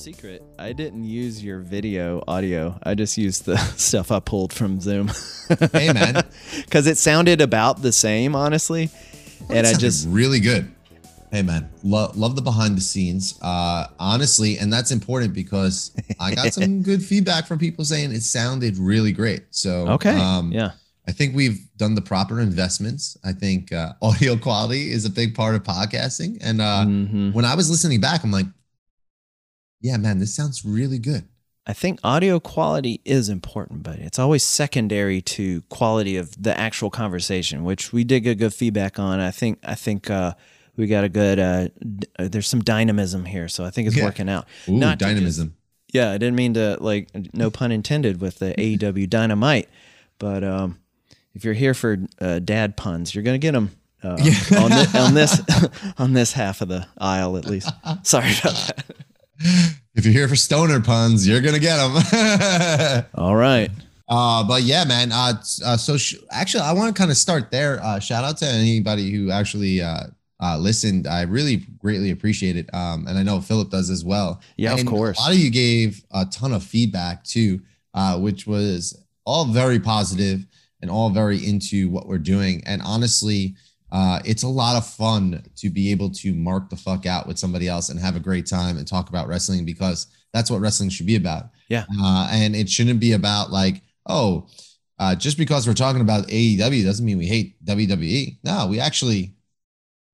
secret. I didn't use your video audio. I just used the stuff I pulled from Zoom. hey man, because it sounded about the same, honestly. and I just really good. Hey man, love love the behind the scenes. Uh, honestly, and that's important because I got some good feedback from people saying it sounded really great. So okay, um, yeah. I think we've done the proper investments. I think uh, audio quality is a big part of podcasting. And uh, mm-hmm. when I was listening back, I'm like, yeah, man, this sounds really good. I think audio quality is important, but it's always secondary to quality of the actual conversation, which we did get good feedback on. I think I think uh, we got a good. Uh, d- uh, there's some dynamism here, so I think it's yeah. working out. Ooh, Not dynamism. Just, yeah, I didn't mean to like no pun intended with the AEW dynamite, but um, if you're here for uh, dad puns, you're gonna get them. Uh, yeah. on, the, on this on this half of the aisle at least. Sorry about that if you're here for stoner puns, you're gonna get them. All right. Uh, but yeah, man. Uh, uh so sh- actually, I want to kind of start there. Uh, shout out to anybody who actually uh, uh, listened. I really greatly appreciate it. Um, and I know Philip does as well. Yeah, and of course. A lot of you gave a ton of feedback too, uh, which was all very positive and all very into what we're doing. And honestly, uh, it's a lot of fun to be able to mark the fuck out with somebody else and have a great time and talk about wrestling because that's what wrestling should be about. Yeah. Uh, and it shouldn't be about like, oh, uh, just because we're talking about AEW doesn't mean we hate WWE. No, we actually,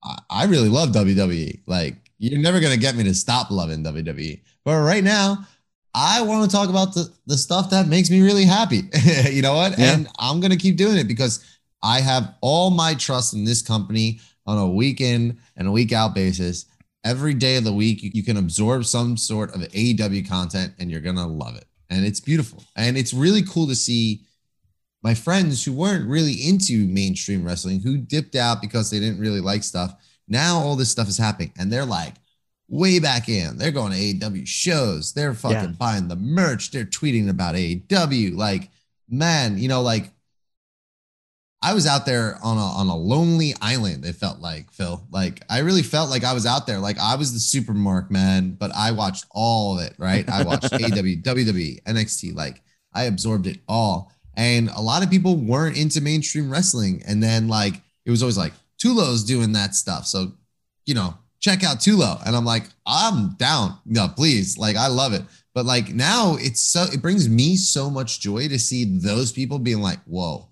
I, I really love WWE. Like, you're never going to get me to stop loving WWE. But right now, I want to talk about the, the stuff that makes me really happy. you know what? Yeah. And I'm going to keep doing it because I have all my trust in this company on a week in and a week out basis. Every day of the week, you, can absorb some sort of AEW content and you're going to love it. And it's beautiful. And it's really cool to see my friends who weren't really into mainstream wrestling, who dipped out because they didn't really like stuff. Now all this stuff is happening and they're like, way back in. They're going to AEW shows. They're fucking yeah. buying the merch. They're tweeting about AEW. Like, man, you know, like I was out there on a on a lonely island. It felt like Phil. Like I really felt like I was out there. Like I was the super mark man, but I watched all of it. Right? I watched AW, WWE, NXT. Like I absorbed it all. And a lot of people weren't into mainstream wrestling. And then like it was always like Tullo's doing that stuff. So you know, check out Tulo. And I'm like, I'm down. No, please. Like I love it. But like now it's so it brings me so much joy to see those people being like, whoa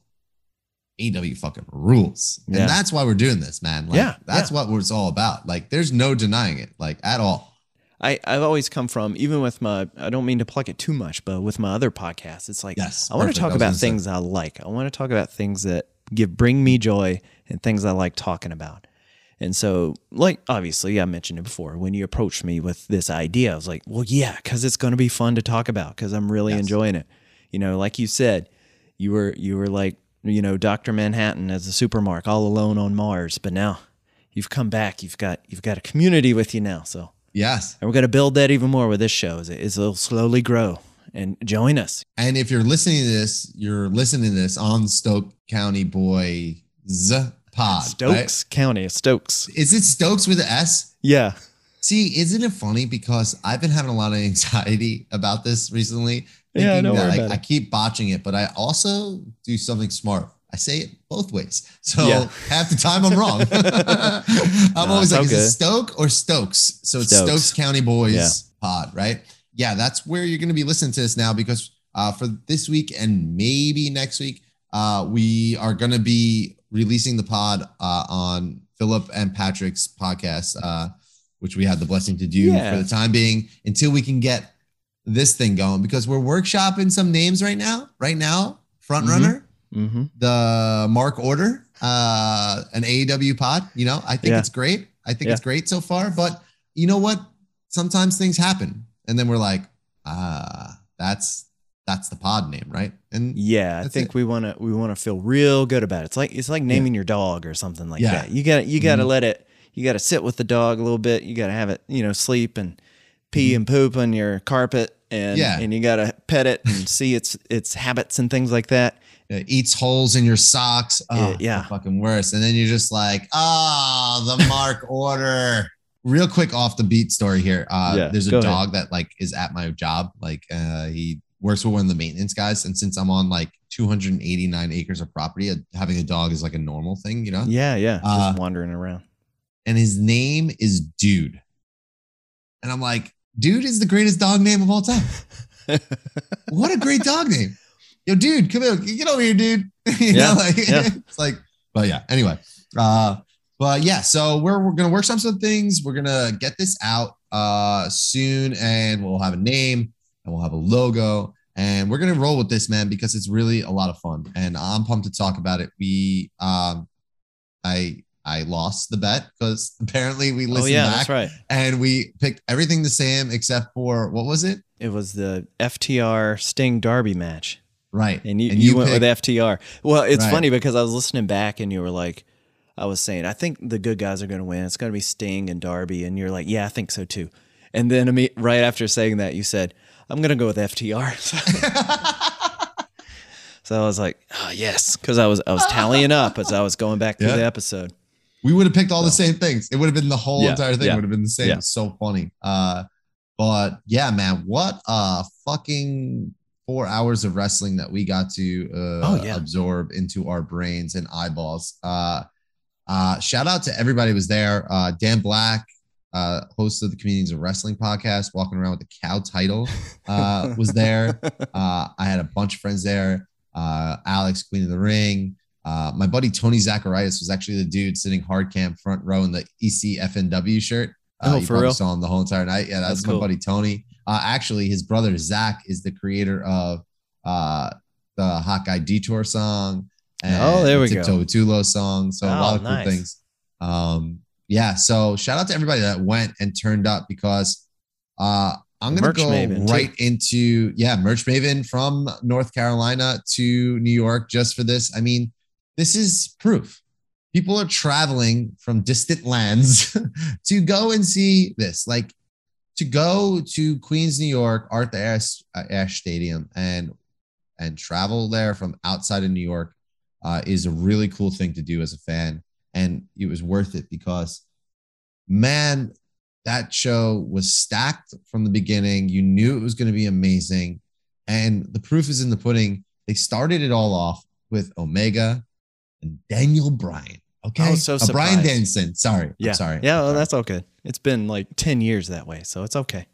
AW fucking rules. Yeah. And that's why we're doing this, man. Like, yeah. That's yeah. what it's all about. Like, there's no denying it, like, at all. I, I've always come from, even with my, I don't mean to plug it too much, but with my other podcasts, it's like, yes, I want to talk about things. I like. I want to talk about things that give, bring me joy and things I like talking about. And so, like, obviously, I mentioned it before. When you approached me with this idea, I was like, well, yeah, because it's going to be fun to talk about because I'm really yes. enjoying it. You know, like you said, you were, you were like, you know, Dr. Manhattan as a supermark all alone on Mars, but now you've come back. You've got you've got a community with you now. So yes, and we're gonna build that even more with this show as, it, it'll slowly grow. And join us. And if you're listening to this, you're listening to this on Stoke County Boys Pod. Stokes right? County, Stokes. Is it Stokes with an S? Yeah. See, isn't it funny because I've been having a lot of anxiety about this recently yeah, no I, I, keep botching it, but I also do something smart. I say it both ways. So yeah. half the time I'm wrong. I'm no, always like, is it Stoke or Stokes? So it's Stokes, Stokes County Boys yeah. pod, right? Yeah, that's where you're going to be listening to this now because uh, for this week and maybe next week, uh, we are going to be releasing the pod uh, on Philip and Patrick's podcast, uh, which we had the blessing to do yeah. for the time being until we can get this thing going because we're workshopping some names right now. Right now, front runner, mm-hmm. mm-hmm. the Mark Order, uh, an AEW pod. You know, I think yeah. it's great. I think yeah. it's great so far. But you know what? Sometimes things happen, and then we're like, ah, that's that's the pod name, right? And yeah, I think it. we want to we want to feel real good about it. It's like it's like naming yeah. your dog or something like that. You got you got to mm-hmm. let it. You got to sit with the dog a little bit. You got to have it, you know, sleep and pee mm-hmm. and poop on your carpet and yeah. and you got to pet it and see its its habits and things like that. It eats holes in your socks. Oh, yeah, fucking worse. And then you're just like, ah, oh, the Mark order. real quick off the beat story here. Uh, yeah, there's a dog ahead. that like is at my job. Like uh, he works with one of the maintenance guys, and since I'm on like 289 acres of property, uh, having a dog is like a normal thing, you know? Yeah, yeah, uh, just wandering around. And his name is Dude, and I'm like, Dude is the greatest dog name of all time. what a great dog name! Yo, dude, come here, get over here, dude. you yeah, know, like yeah. it's like, but yeah. Anyway, uh, but yeah, so we're, we're gonna work on some things. We're gonna get this out uh soon, and we'll have a name and we'll have a logo, and we're gonna roll with this, man, because it's really a lot of fun, and I'm pumped to talk about it. We um, I I lost the bet because apparently we oh, listened oh, yeah, back, that's right. and we picked everything the same except for what was it? It was the FTR Sting Darby match. Right. And you, and you, you went picked, with FTR. Well, it's right. funny because I was listening back and you were like, I was saying, I think the good guys are going to win. It's going to be Sting and Darby. And you're like, yeah, I think so too. And then right after saying that, you said, I'm going to go with FTR. so I was like, oh, yes. Because I was, I was tallying up as I was going back through yeah. the episode. We would have picked all so, the same things. It would have been the whole yeah, entire thing yeah, would have been the same. It's so funny. Uh, but yeah, man, what a fucking four hours of wrestling that we got to uh, oh, yeah. absorb into our brains and eyeballs. Uh, uh, shout out to everybody who was there. Uh, Dan Black, uh, host of the Comedians of Wrestling podcast, walking around with the cow title, uh, was there. Uh, I had a bunch of friends there. Uh, Alex, Queen of the Ring. Uh, my buddy Tony Zacharias was actually the dude sitting hard cam front row in the ECFNW shirt. Uh, oh, for real? Saw him the whole entire night. Yeah, that's, my cool. buddy Tony. Uh, actually, his brother Zach is the creator of uh, the Hawkeye Detour song. And oh, there we Tiptoe go. Tullo song. So oh, a lot of nice. cool things. Um, yeah. So shout out to everybody that went and turned up because uh, I'm gonna go Maven right too. into yeah, merch Maven from North Carolina to New York just for this. I mean, this is proof. People are traveling from distant lands to go and see this. Like to go to Queens, New York, Arthur Ashe, uh, Ashe Stadium, and and travel there from outside of New York uh, is a really cool thing to do as a fan, and it was worth it because, man, that show was stacked from the beginning. You knew it was going to be amazing, and the proof is in the pudding. They started it all off with Omega and Daniel Bryan. Okay. Oh, so uh, Bryan Danielson. Sorry. Yeah. I'm sorry. Yeah. Well, that's okay. It's been like 10 years that way. So it's okay.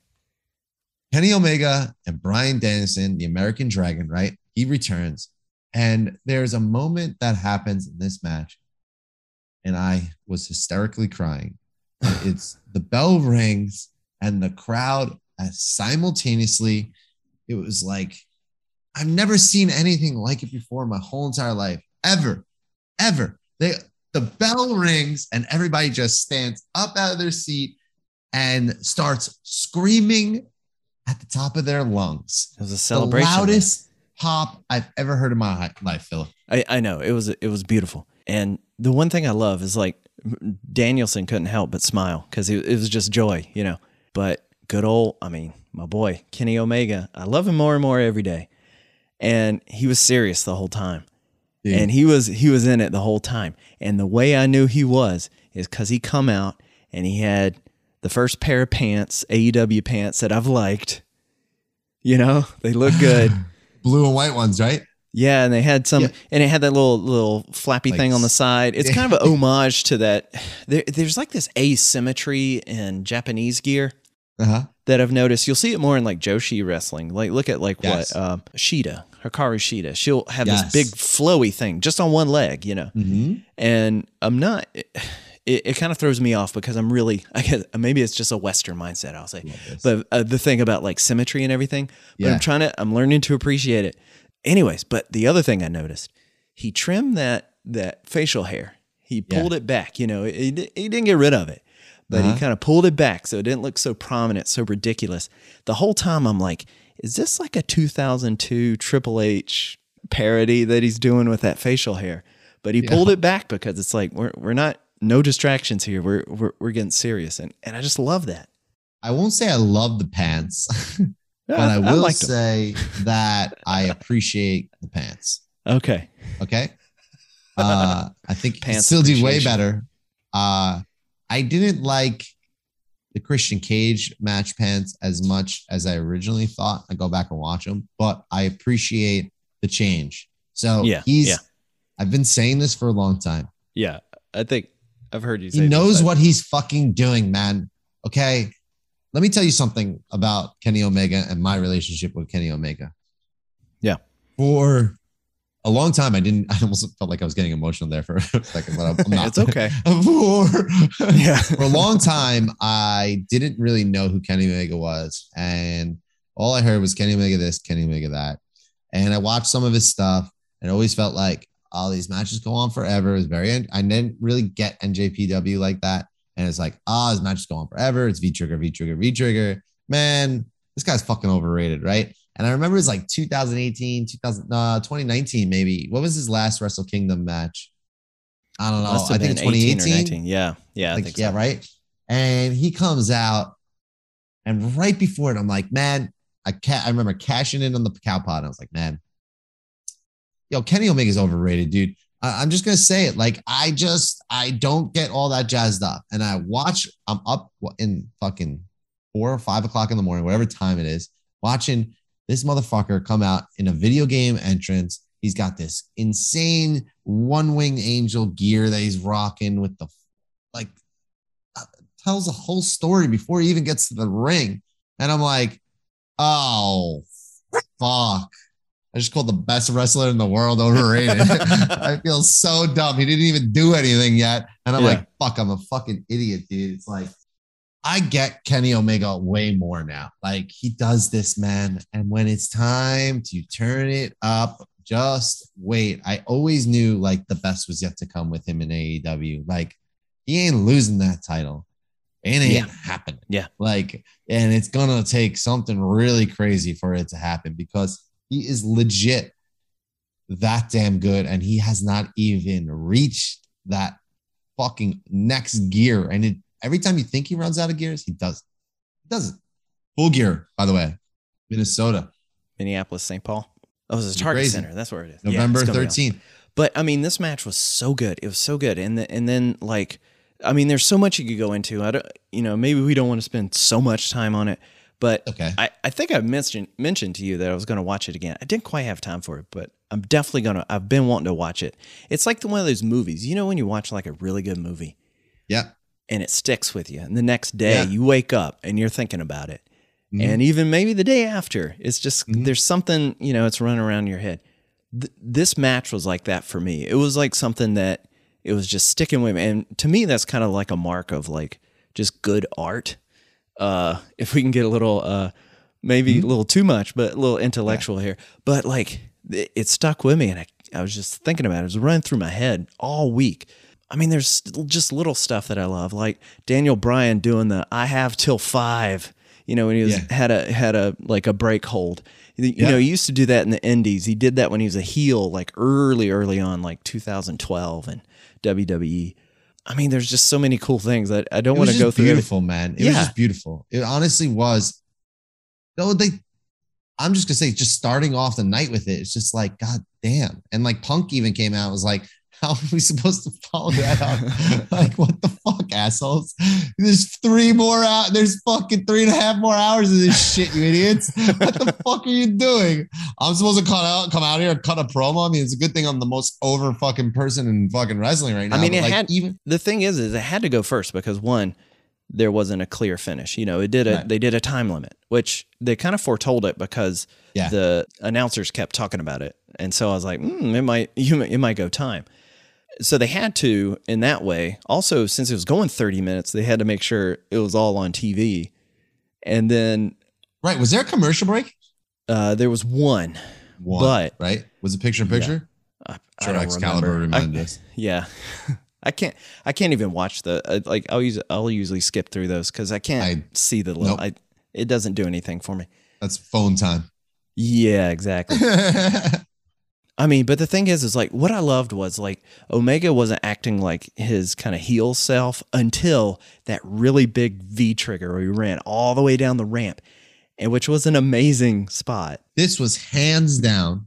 Kenny Omega and Bryan Danielson, the American Dragon, right? He returns. And there's a moment that happens in this match. And I was hysterically crying. it's the bell rings and the crowd simultaneously. It was like, I've never seen anything like it before in my whole entire life, ever, ever. They the bell rings and everybody just stands up out of their seat and starts screaming at the top of their lungs. It was a celebration. The loudest pop I've ever heard in my life, Philip. I, I know it was it was beautiful. And the one thing I love is like Danielson couldn't help but smile because it, it was just joy, you know. But good old, I mean, my boy Kenny Omega, I love him more and more every day. And he was serious the whole time. Dude. And he was he was in it the whole time. And the way I knew he was is because he come out and he had the first pair of pants, AEW pants that I've liked. You know, they look good. Blue and white ones, right? Yeah, and they had some, yeah. and it had that little little flappy like, thing on the side. It's kind of an homage to that. There, there's like this asymmetry in Japanese gear uh-huh. That I've noticed. You'll see it more in like Joshi wrestling. Like, look at like yes. what uh, Shida Hikaru Shida. She'll have yes. this big flowy thing just on one leg, you know. Mm-hmm. And I'm not. It, it, kind of throws me off because I'm really. I guess maybe it's just a Western mindset. I'll say, but uh, the thing about like symmetry and everything. But yeah. I'm trying to. I'm learning to appreciate it. Anyways, but the other thing I noticed, he trimmed that that facial hair. He pulled yeah. it back. You know, he, he didn't get rid of it but uh-huh. he kind of pulled it back so it didn't look so prominent, so ridiculous. The whole time I'm like, is this like a 2002 Triple H parody that he's doing with that facial hair? But he yeah. pulled it back because it's like we're we're not no distractions here. We're we're we're getting serious, and and I just love that. I won't say I love the pants, but I, I will I say that I appreciate the pants. Okay. Okay. Uh, I think pants still do way better. Uh, I didn't like the Christian Cage match pants as much as I originally thought. I go back and watch them, but I appreciate the change. So Yeah, he's. yeah. I've been saying this for a long time. Yeah, I think I've heard you say He knows this, what he's fucking doing, man. Okay. Let me tell you something about Kenny Omega and my relationship with Kenny Omega. Yeah. For a long time, I didn't, I almost felt like I was getting emotional there for a second, but I'm, not. It's okay. for, Yeah. for a long time, I didn't really know who Kenny Omega was. And all I heard was Kenny Omega this, Kenny Omega that. And I watched some of his stuff and always felt like all these matches go on forever. It was very, I didn't really get NJPW like that. And it's like, ah, his matches go on forever. It's V Trigger, V Trigger, V Trigger. Man, this guy's fucking overrated, right? And I remember it's like 2018, 2000, uh, 2019, maybe. What was his last Wrestle Kingdom match? I don't know. I think been it's 18 or 2018 19. Yeah. Yeah. I like think yeah so. right and he comes out and right before it i'm like man i can't i remember cashing in on the cow pod and i was like man yo kenny omega's overrated dude I, i'm just gonna say it like i just i don't get all that jazzed up and i watch i'm up in fucking four or five o'clock in the morning whatever time it is watching this motherfucker come out in a video game entrance he's got this insane one wing angel gear that he's rocking with the like uh, tells a whole story before he even gets to the ring. And I'm like, oh, fuck. I just called the best wrestler in the world overrated. I feel so dumb. He didn't even do anything yet. And I'm Yeah. like, fuck, I'm a fucking idiot, dude. It's like, I get Kenny Omega way more now. Like, he does this, man. And when it's time to turn it up, just wait. I always knew like the best was yet to come with him in AEW. Like, he ain't losing that title. It ain't Yeah. happening. Yeah. Like, and it's gonna take something really crazy for it to happen because he is legit that damn good, and he has not even reached that fucking next gear. And it, every time you think he runs out of gears, he does. He does it. Full gear, by the way. Minnesota, Minneapolis, St. Paul. Oh, it was a Target crazy. Center. That's where it is. November it's 13th. But I mean, this match was so good. It was so good, and the, and then like, I mean, there's so much you could go into. I don't, you know, maybe we don't want to spend so much time on it, but Okay. I, I think I mentioned mentioned to you that I was going to watch it again. I didn't quite have time for it, but I'm definitely gonna. I've been wanting to watch it. It's like the, one of those movies, you know, when you watch like a really good movie Yeah. And it sticks with you, and the next day Yeah. you wake up and you're thinking about it, Mhm. and even maybe the day after, it's just Mhm. there's something you know, it's running around your head. Th- this match was like that for me. It was like something that it was just sticking with me, and to me, that's kind of like a mark of like just good art. Uh, if we can get a little, uh, maybe a little too much, but a little intellectual here, but like it, it stuck with me, and I, I was just thinking about it. It was running through my head all week. I mean, there's just little stuff that I love, like Daniel Bryan doing the "I have till five. You know, when he was Yeah. had a had a like a break hold. You Yeah. know, he used to do that in the Indies. He did that when he was a heel, like early, early on, like 2012 and WWE. I mean, there's just so many cool things. I, I don't want to go through. beautiful, man. It Yeah. was just beautiful. It honestly was. No, they. I'm just gonna say, just starting off the night with it, it's just like, god damn. And like Punk even came out, was like, how are we supposed to follow that up? like, what the fuck, assholes? There's three more out. There's fucking three and a half more hours of this shit, you idiots. What the fuck are you doing? I'm supposed to cut out, come out here and cut a promo. I mean, it's a good thing I'm the most over fucking person in fucking wrestling right now. I mean, it like, had- even the thing is, is it had to go first because one, there wasn't a clear finish. You know, it did a Right. they did a time limit, which they kind of foretold it because Yeah. the announcers kept talking about it, and so I was like, mm, it might you it might go time. So they had to in that way. Also, since it was going thirty minutes, they had to make sure it was all on TV, and then right. Was there a commercial break? uh, there was one. One, But- right? Was it picture in picture? I, I Sure, don't Excalibur remember. Reminded us. Yeah. I can't I can't even watch the uh, like I'll use I'll usually skip through those cuz I can't I- see the little Nope. I it doesn't do anything for me. That's phone time. Yeah, exactly. I mean, but the thing is is like what I loved was like Omega wasn't acting like his kind of heel self until that really big V trigger where he ran all the way down the ramp and which was an amazing spot. this was hands down,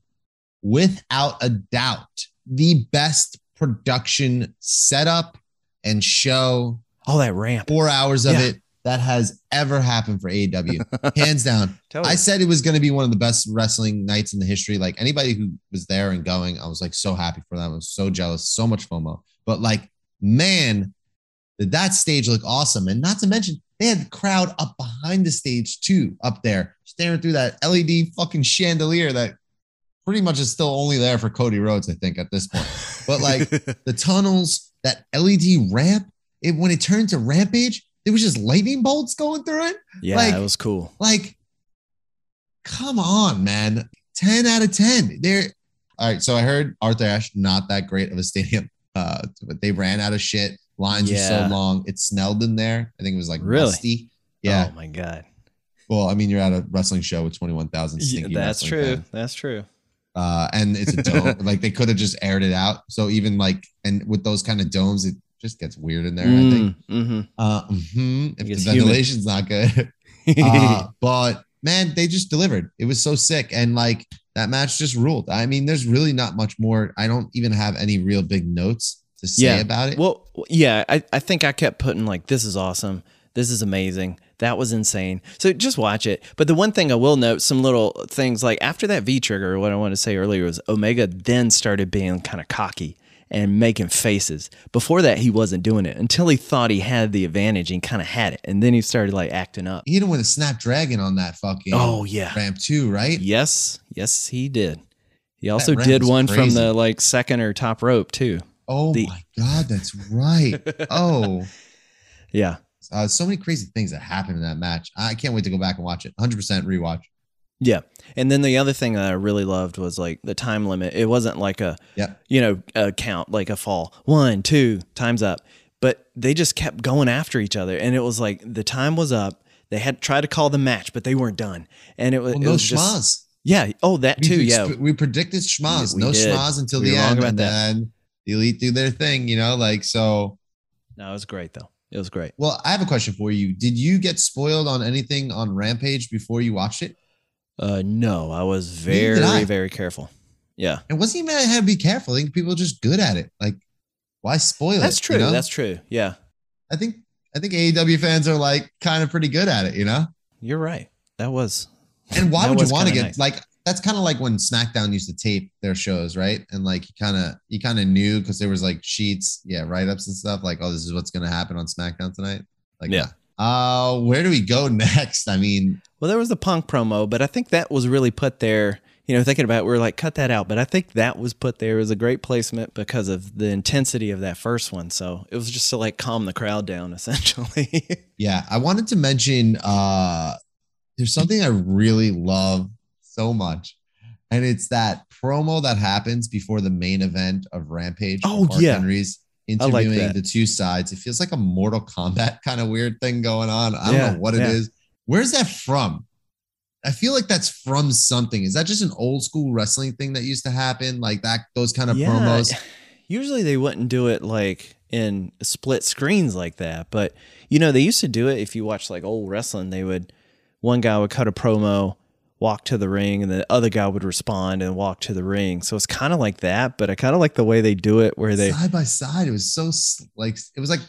without a doubt, the best production setup and show. All that ramp. Four hours of Yeah. it that has ever happened for AEW, hands down. totally. I said it was going to be one of the best wrestling nights in the history. Like anybody who was there and going, I was like so happy for them. I was so jealous, so much FOMO. But like, man, did that stage look awesome? And not to mention, they had the crowd up behind the stage too, up there, staring through that LED fucking chandelier that pretty much is still only there for Cody Rhodes, I think, at this point. But like the tunnels, that LED ramp, it when it turned to Rampage, there was just lightning bolts going through it. Yeah, like, it was cool. Like, come on, man. 10 out of 10. There. All right. So I heard Arthur Ashe, not that great of a stadium. Uh, but they ran out of shit. Lines yeah. were so long. It snelled in there. I think it was like really? rusty. Yeah. Oh my God. Well, I mean, you're at a wrestling show with 21,000 yeah, That's true. Fans. That's true. Uh, and it's a dome. like they could have just aired it out. So even like, and with those kind of domes, it just gets weird in there. Mm, I think. Mm-hmm. Uh, mm-hmm, if the ventilation's human. not good, uh, but man, they just delivered. It was so sick, and like that match just ruled. I mean, there's really not much more. I don't even have any real big notes to say yeah. about it. Well, yeah, I, I think I kept putting like, this is awesome. This is amazing. That was insane. So just watch it. But the one thing I will note, some little things like after that V trigger, what I wanted to say earlier was Omega then started being kind of cocky and making faces. Before that, he wasn't doing it until he thought he had the advantage and kind of had it. And then he started like acting up. He did with a Snapdragon on that fucking oh yeah ramp too, right? Yes, yes, he did. He also did one crazy. from the like second or top rope too. Oh the, my god, that's right. oh yeah. Uh, so many crazy things that happened in that match. I can't wait to go back and watch it. 100% rewatch. Yeah. And then the other thing that I really loved was like the time limit. It wasn't like a, yeah. you know, a count, like a fall. One, two, time's up. But they just kept going after each other. And it was like the time was up. They had tried to call the match, but they weren't done. And it was, well, no it was schmaz. Just, yeah. Oh, that too. We, yeah. We predicted schmaz. We no did. schmaz until we the end. and that. then the elite do their thing, you know, like so. No, it was great though. It was great. Well, I have a question for you. Did you get spoiled on anything on Rampage before you watched it? Uh, no, I was very, I. very careful. Yeah. It wasn't even I had to be careful. I think people are just good at it. Like, why spoil That's it? true. You know? That's true. Yeah. I think I think AEW fans are like kind of pretty good at it, you know? You're right. That was And why would you want to get nice. like that's kind of like when SmackDown used to tape their shows, right? And like you kind of you kind of knew because there was like sheets, yeah, write-ups and stuff, like, oh, this is what's gonna happen on SmackDown tonight. Like yeah. Uh, where do we go next? I mean, well, there was the punk promo, but I think that was really put there. You know, thinking about it, we are like, cut that out. But I think that was put there as a great placement because of the intensity of that first one. So it was just to like calm the crowd down, essentially. yeah. I wanted to mention uh there's something I really love so much. And it's that promo that happens before the main event of Rampage. Oh, yeah. Henry's interviewing like the two sides. It feels like a Mortal Kombat kind of weird thing going on. I don't know what it yeah. is. Where's that from? I feel like that's from something. Is that just an old school wrestling thing that used to happen? Like that, those kind of yeah. promos? Usually they wouldn't do it like in split screens like that. But, you know, they used to do it if you watch like old wrestling, they would, one guy would cut a promo walk to the ring and the other guy would respond and walk to the ring. So it's kind of like that, but I kind of like the way they do it where they side by side. It was so like it was like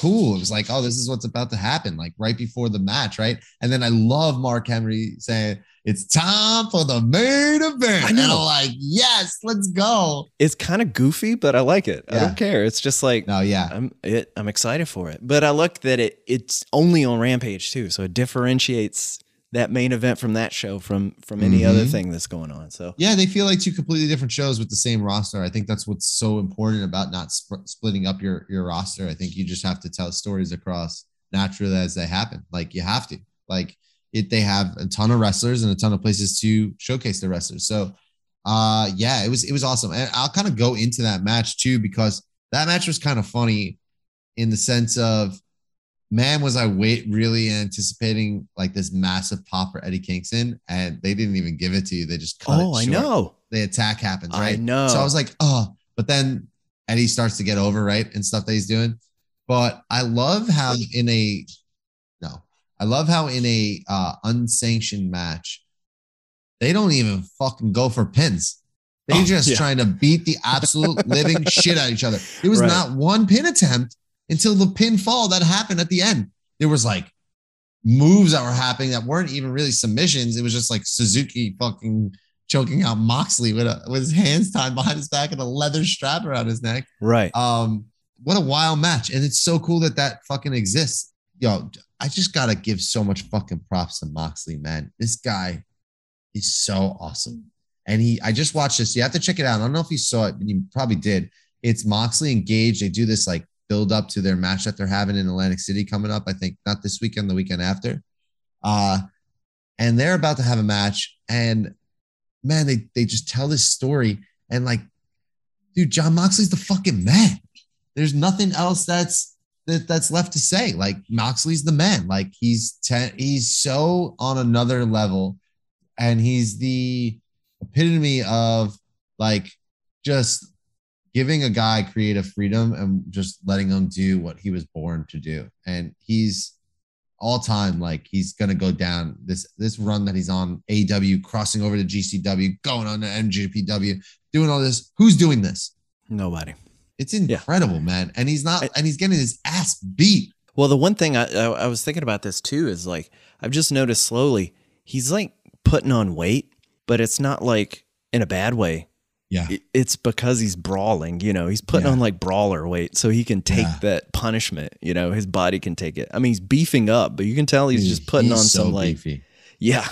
cool. It was like, oh, this is what's about to happen, like right before the match, right? And then I love Mark Henry saying, it's time for the main event. I know. And I'm like, yes, let's go. It's kind of goofy, but I like it. Yeah. I don't care. It's just like, no, yeah, I'm it. I'm excited for it. But I look that it it's only on Rampage too, so it differentiates that main event from that show from from any mm-hmm. other thing that's going on. So yeah, they feel like two completely different shows with the same roster. I think that's what's so important about not sp- splitting up your your roster. I think you just have to tell stories across naturally as they happen. Like you have to. Like it, they have a ton of wrestlers and a ton of places to showcase the wrestlers. So uh yeah, it was it was awesome. And I'll kind of go into that match too because that match was kind of funny in the sense of man, was I wait really anticipating like this massive pop for Eddie Kingston, and they didn't even give it to you. They just cut oh, I know. The attack happens, right? I know. So I was like, oh, but then Eddie starts to get over right and stuff that he's doing. But I love how in a no, I love how in a uh, unsanctioned match, they don't even fucking go for pins. They oh, just yeah. trying to beat the absolute living shit out of each other. It was right. not one pin attempt until the pinfall that happened at the end. There was like moves that were happening that weren't even really submissions. It was just like Suzuki fucking choking out Moxley with a, with his hands tied behind his back and a leather strap around his neck. Right. Um, what a wild match, and it's so cool that that fucking exists. Yo, I just gotta give so much fucking props to Moxley, man. This guy is so awesome. And he, I just watched this. You have to check it out. I don't know if you saw it, but you probably did. It's Moxley engaged. They do this like build up to their match that they're having in Atlantic City coming up. I think not this weekend, the weekend after. Uh, and they're about to have a match. And man, they they just tell this story. And like, dude, Jon Moxley's the fucking man. There's nothing else that's that, that's left to say. Like Moxley's the man. Like he's ten, he's so on another level, and he's the epitome of like just giving a guy creative freedom and just letting him do what he was born to do. And he's all time like he's gonna go down this this run that he's on AW crossing over to GCW, going on to NJPW, doing all this. Who's doing this? Nobody. It's incredible, yeah. man. And he's not, and he's getting his ass beat. Well, the one thing I, I, I was thinking about this too is like I've just noticed slowly he's like putting on weight, but it's not like in a bad way. Yeah. It's because he's brawling, you know, he's putting yeah. on like brawler weight so he can take yeah. that punishment, you know, his body can take it. I mean, he's beefing up, but you can tell he's, he's just putting he's on so some like, beefy. yeah.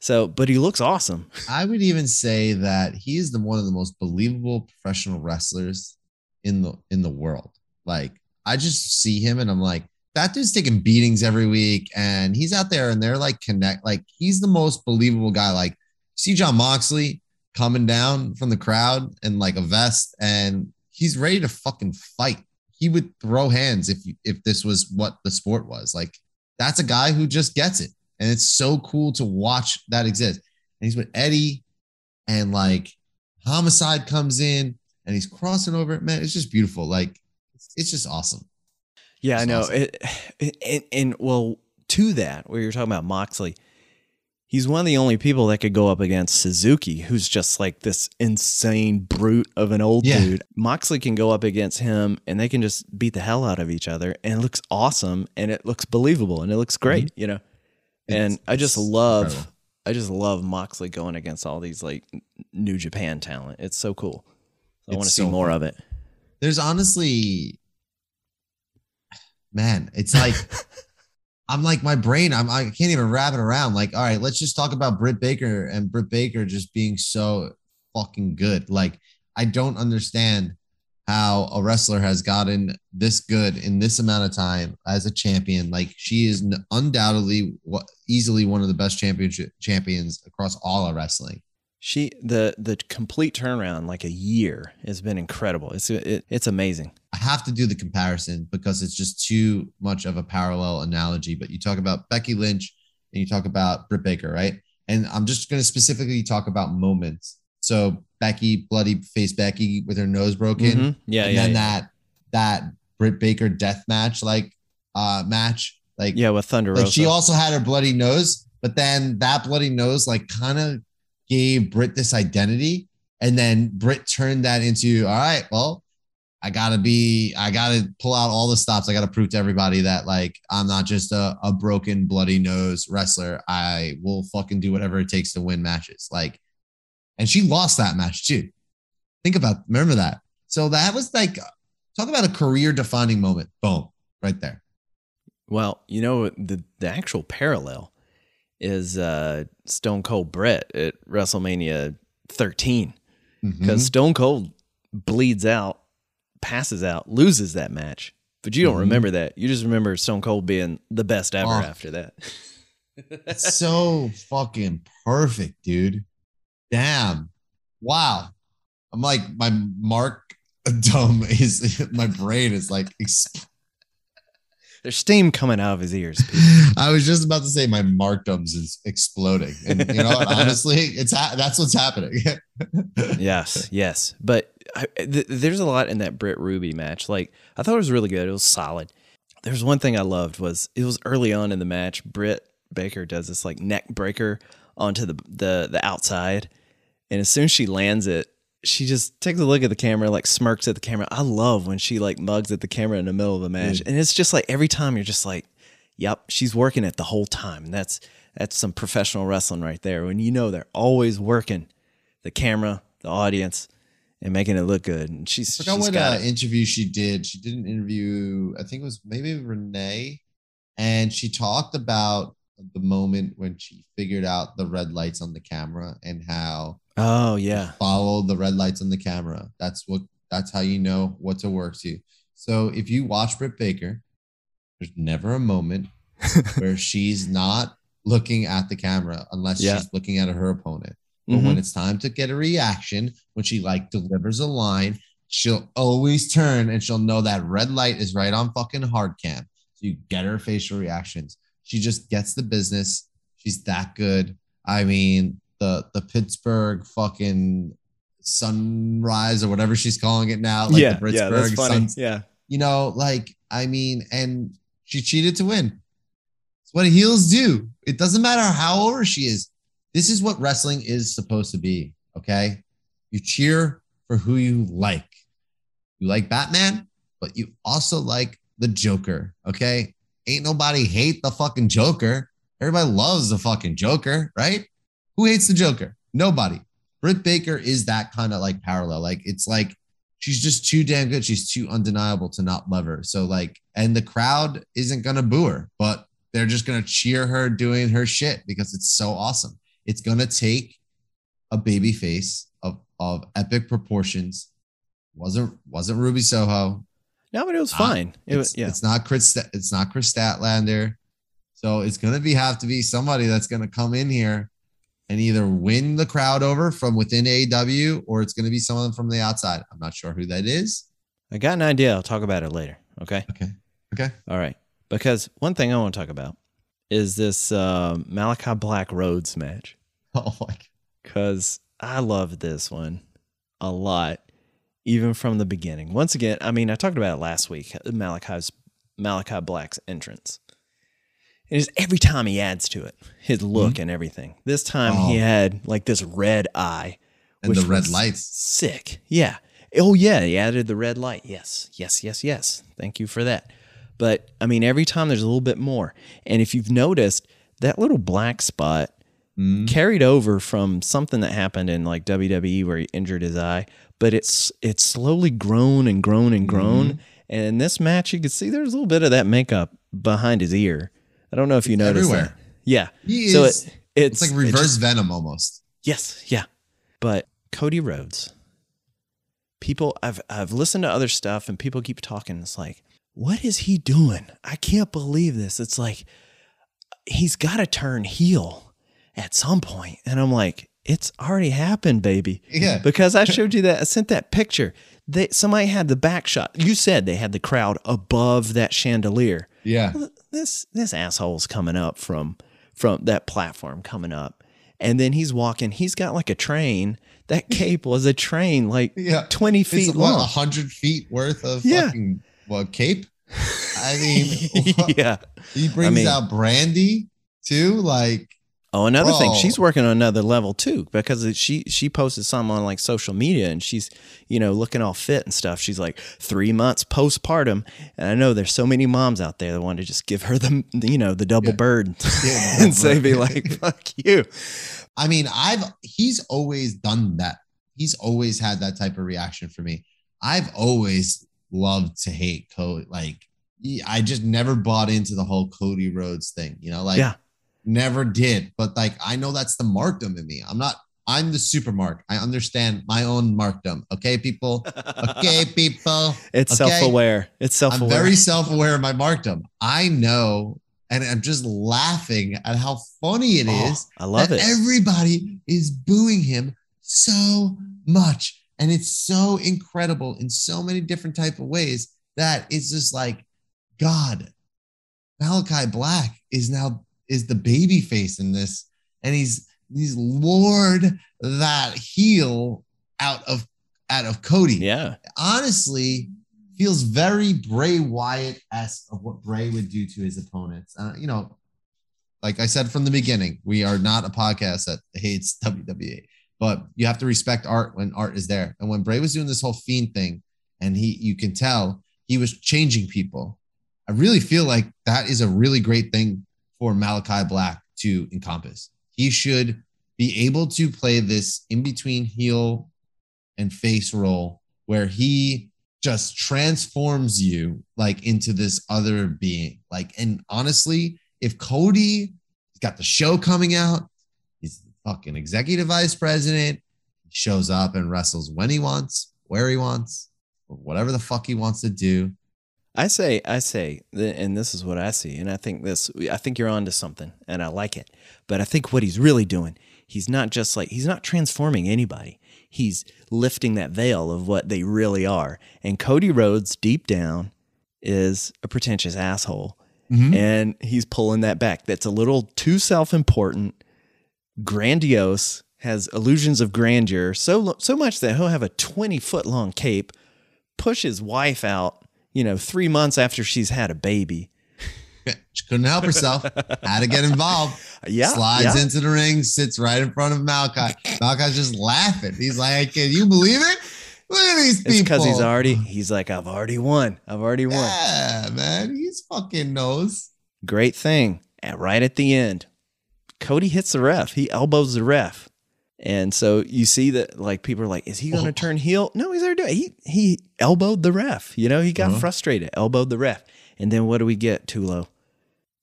So, but he looks awesome. I would even say that he is the one of the most believable professional wrestlers in the in the world. Like, I just see him and I'm like, that dude's taking beatings every week and he's out there and they're like connect like he's the most believable guy. Like, see Jon Moxley, coming down from the crowd in like a vest and he's ready to fucking fight. He would throw hands if if this was what the sport was. Like that's a guy who just gets it. And it's so cool to watch that exist. And he's with Eddie and like Homicide comes in and he's crossing over. It. Man, it's just beautiful. Like it's, it's just awesome. Yeah, it's I know. Awesome. It, it, and, and well, to that, where you're talking about Moxley, he's one of the only people that could go up against Suzuki, who's just like this insane brute of an old yeah. dude. Moxley can go up against him and they can just beat the hell out of each other. And it looks awesome and it looks believable and it looks great, mm-hmm. you know? And it's, I just love, incredible. I just love Moxley going against all these like New Japan talent. It's so cool. I want to so see more of it. There's honestly, man, it's like, I'm like my brain. I'm I can't even wrap it around. Like, all right, let's just talk about Britt Baker and Britt Baker just being so fucking good. Like, I don't understand how a wrestler has gotten this good in this amount of time as a champion. Like, she is undoubtedly easily one of the best championship champions across all of wrestling she the the complete turnaround like a year has been incredible. It's it, it's amazing. I have to do the comparison because it's just too much of a parallel analogy but you talk about becky lynch and you talk about britt baker right? And i'm just going to specifically talk about moments. So becky bloody face becky with her nose broken. Mm-hmm. yeah and yeah, then yeah. that that britt baker death match like uh match like yeah with thunder like she also had her bloody nose but then that bloody nose like kind of gave Britt this identity. And then Britt turned that into, all right, well, I gotta be, I gotta pull out all the stops. I gotta prove to everybody that like I'm not just a, a broken, bloody nose wrestler. I will fucking do whatever it takes to win matches. Like, and she lost that match too. Think about, remember that. So that was like, talk about a career defining moment. Boom, right there. Well, you know, the, the actual parallel is uh, Stone Cold Bret at WrestleMania 13 because mm-hmm. Stone Cold bleeds out, passes out, loses that match. But you don't mm-hmm. remember that. You just remember Stone Cold being the best ever oh. after that. so fucking perfect, dude. Damn. Wow. I'm like my mark dumb is my brain is like there's steam coming out of his ears. I was just about to say my markdoms is exploding, and you know? Honestly, it's ha- that's what's happening. yes, yes, but I, th- there's a lot in that Britt Ruby match. Like I thought it was really good. It was solid. There's one thing I loved was it was early on in the match. Britt Baker does this like neck breaker onto the the the outside, and as soon as she lands it, she just takes a look at the camera, like smirks at the camera. I love when she like mugs at the camera in the middle of a match. Mm. And it's just like every time you're just like, Yep, she's working it the whole time. That's that's some professional wrestling right there. When you know they're always working the camera, the audience, and making it look good. And she's I forgot she's what uh, interview she did. She did an interview. I think it was maybe Renee, and she talked about the moment when she figured out the red lights on the camera and how oh yeah follow the red lights on the camera. That's what that's how you know what to work to. So if you watch Britt Baker, there's never a moment where she's not looking at the camera unless yeah. she's looking at her opponent. But mm-hmm. when it's time to get a reaction, when she like delivers a line, she'll always turn and she'll know that red light is right on fucking hard cam. So you get her facial reactions. She just gets the business. She's that good. I mean, the the Pittsburgh fucking sunrise or whatever she's calling it now. Like yeah, the yeah, that's funny. Suns, yeah, you know, like I mean, and she cheated to win. It's what heels do. It doesn't matter how over she is. This is what wrestling is supposed to be. Okay, you cheer for who you like. You like Batman, but you also like the Joker. Okay, ain't nobody hate the fucking Joker. Everybody loves the fucking Joker, right? Who hates the Joker? Nobody. Britt Baker is that kind of like parallel. Like it's like she's just too damn good. She's too undeniable to not love her. So like, and the crowd isn't gonna boo her, but they're just gonna cheer her doing her shit because it's so awesome. It's gonna take a baby face of of epic proportions. wasn't wasn't Ruby Soho. No, but it was fine. it was yeah. It's not Kris. It's not Kris Statlander. So it's gonna be have to be somebody that's gonna come in here and either win the crowd over from within AEW or it's going to be someone from the outside. I'm not sure who that is. I got an idea. I'll talk about it later. Okay. Okay. Okay. All right. Because one thing I want to talk about is this uh, Malachi Black Rhodes match. Oh my! Because I love this one a lot, even from the beginning. Once again, I mean, I talked about it last week. Malachi's Malachi Black's entrance. And just every time he adds to it, his look mm-hmm. and everything. This time oh. he had like this red eye. And the red lights. Sick. Yeah. Oh, yeah. He added the red light. Yes. Yes. Yes. Yes. Thank you for that. But I mean, every time there's a little bit more. And if you've noticed, that little black spot mm. carried over from something that happened in like WWE where he injured his eye, but it's it's slowly grown and grown and grown. Mm. And in this match, you can see there's a little bit of that makeup behind his ear. I don't know if you noticed everywhere. that. Yeah. He so is, it, it's, it's like reverse just, Venom almost. Yes. Yeah. But Cody Rhodes, people, I've I've listened to other stuff and people keep talking. It's like, what is he doing? I can't believe this. It's like he's got to turn heel at some point. And I'm like, it's already happened, baby. Yeah. Because I showed you that. I sent that picture. They, somebody had the back shot. You said they had the crowd above that chandelier. Yeah. This this asshole's coming up from from that platform coming up. And then he's walking, he's got like a train. That cape was a train like yeah. 20 feet it's long. 100 feet worth of yeah. fucking what cape? I mean, yeah. He brings I mean, out Brandi too. Like, Oh, another Bro. thing, she's working on another level too because she she posted something on like social media and she's you know looking all fit and stuff. She's like three months postpartum, and I know there's so many moms out there that want to just give her the you know the double yeah. bird yeah, and say be like fuck you. I mean, I've he's always done that. He's always had that type of reaction for me. I've always loved to hate Cody. Like I just never bought into the whole Cody Rhodes thing. You know, like yeah never did. But like, I know that's the markdom in me. I'm not, I'm the super mark. I understand my own markdom. Okay, people. Okay, people. It's okay? self aware. It's self aware. I'm very self aware of my markdom. I know, and I'm just laughing at how funny it oh, is. I love it. Everybody is booing him so much. And it's so incredible in so many different type of ways that it's just like, God, Malachi Black is now is the baby face in this, and he's he's lured that heel out of out of Cody. Yeah, honestly, feels very Bray Wyatt esque of what Bray would do to his opponents. Uh, you know, like I said from the beginning, we are not a podcast that hates WWE, but you have to respect art when art is there. And when Bray was doing this whole fiend thing, and he, you can tell he was changing people. I really feel like that is a really great thing for Malakai Black to encompass. He should be able to play this in between heel and face role where he just transforms you like into this other being. Like, and honestly, if Cody got the show coming out, he's fucking executive vice president, he shows up and wrestles when he wants, where he wants, or whatever the fuck he wants to do. I say, I say, and this is what I see, and I think this, I think you're onto something, and I like it. But I think what he's really doing, he's not just like he's not transforming anybody. He's lifting that veil of what they really are. And Cody Rhodes, deep down, is a pretentious asshole, mm-hmm. and he's pulling that back. That's a little too self-important, grandiose, has illusions of grandeur, so so much that he'll have a twenty foot long cape, push his wife out you know, three months after she's had a baby. She couldn't help herself. Had to get involved. Yeah. Slides yeah. into the ring, sits right in front of Malakai. Malakai's just laughing. He's like, Can you believe it? Look at these people. It's because he's already, he's like, I've already won. I've already won. Yeah, man. He's fucking knows. Great thing. And right at the end, Cody hits the ref. He elbows the ref. And so you see that like people are like, is he going to oh. turn heel? No, he's already doing. He he elbowed the ref. You know, he got uh-huh. frustrated, elbowed the ref, and then what do we get, Tullo?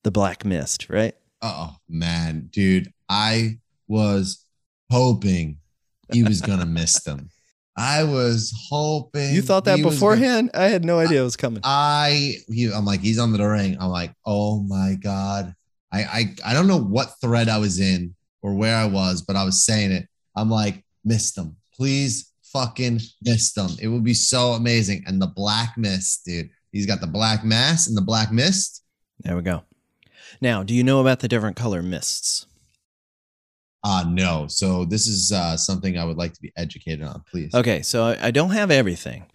The black mist, right? Oh man, dude, I was hoping he was gonna miss them. I was hoping you thought that beforehand. Gonna, I had no idea it was coming. I he, I'm like he's on the ring. I'm like, oh my god. I I I don't know what thread I was in or where I was, but I was saying it. I'm like, miss them. Please fucking miss them. It would be so amazing. And the black mist, dude. He's got the black mass and the black mist. There we go. Now, do you know about the different color mists? Uh no. So this is uh, something I would like to be educated on, please. Okay, so I, I don't have everything,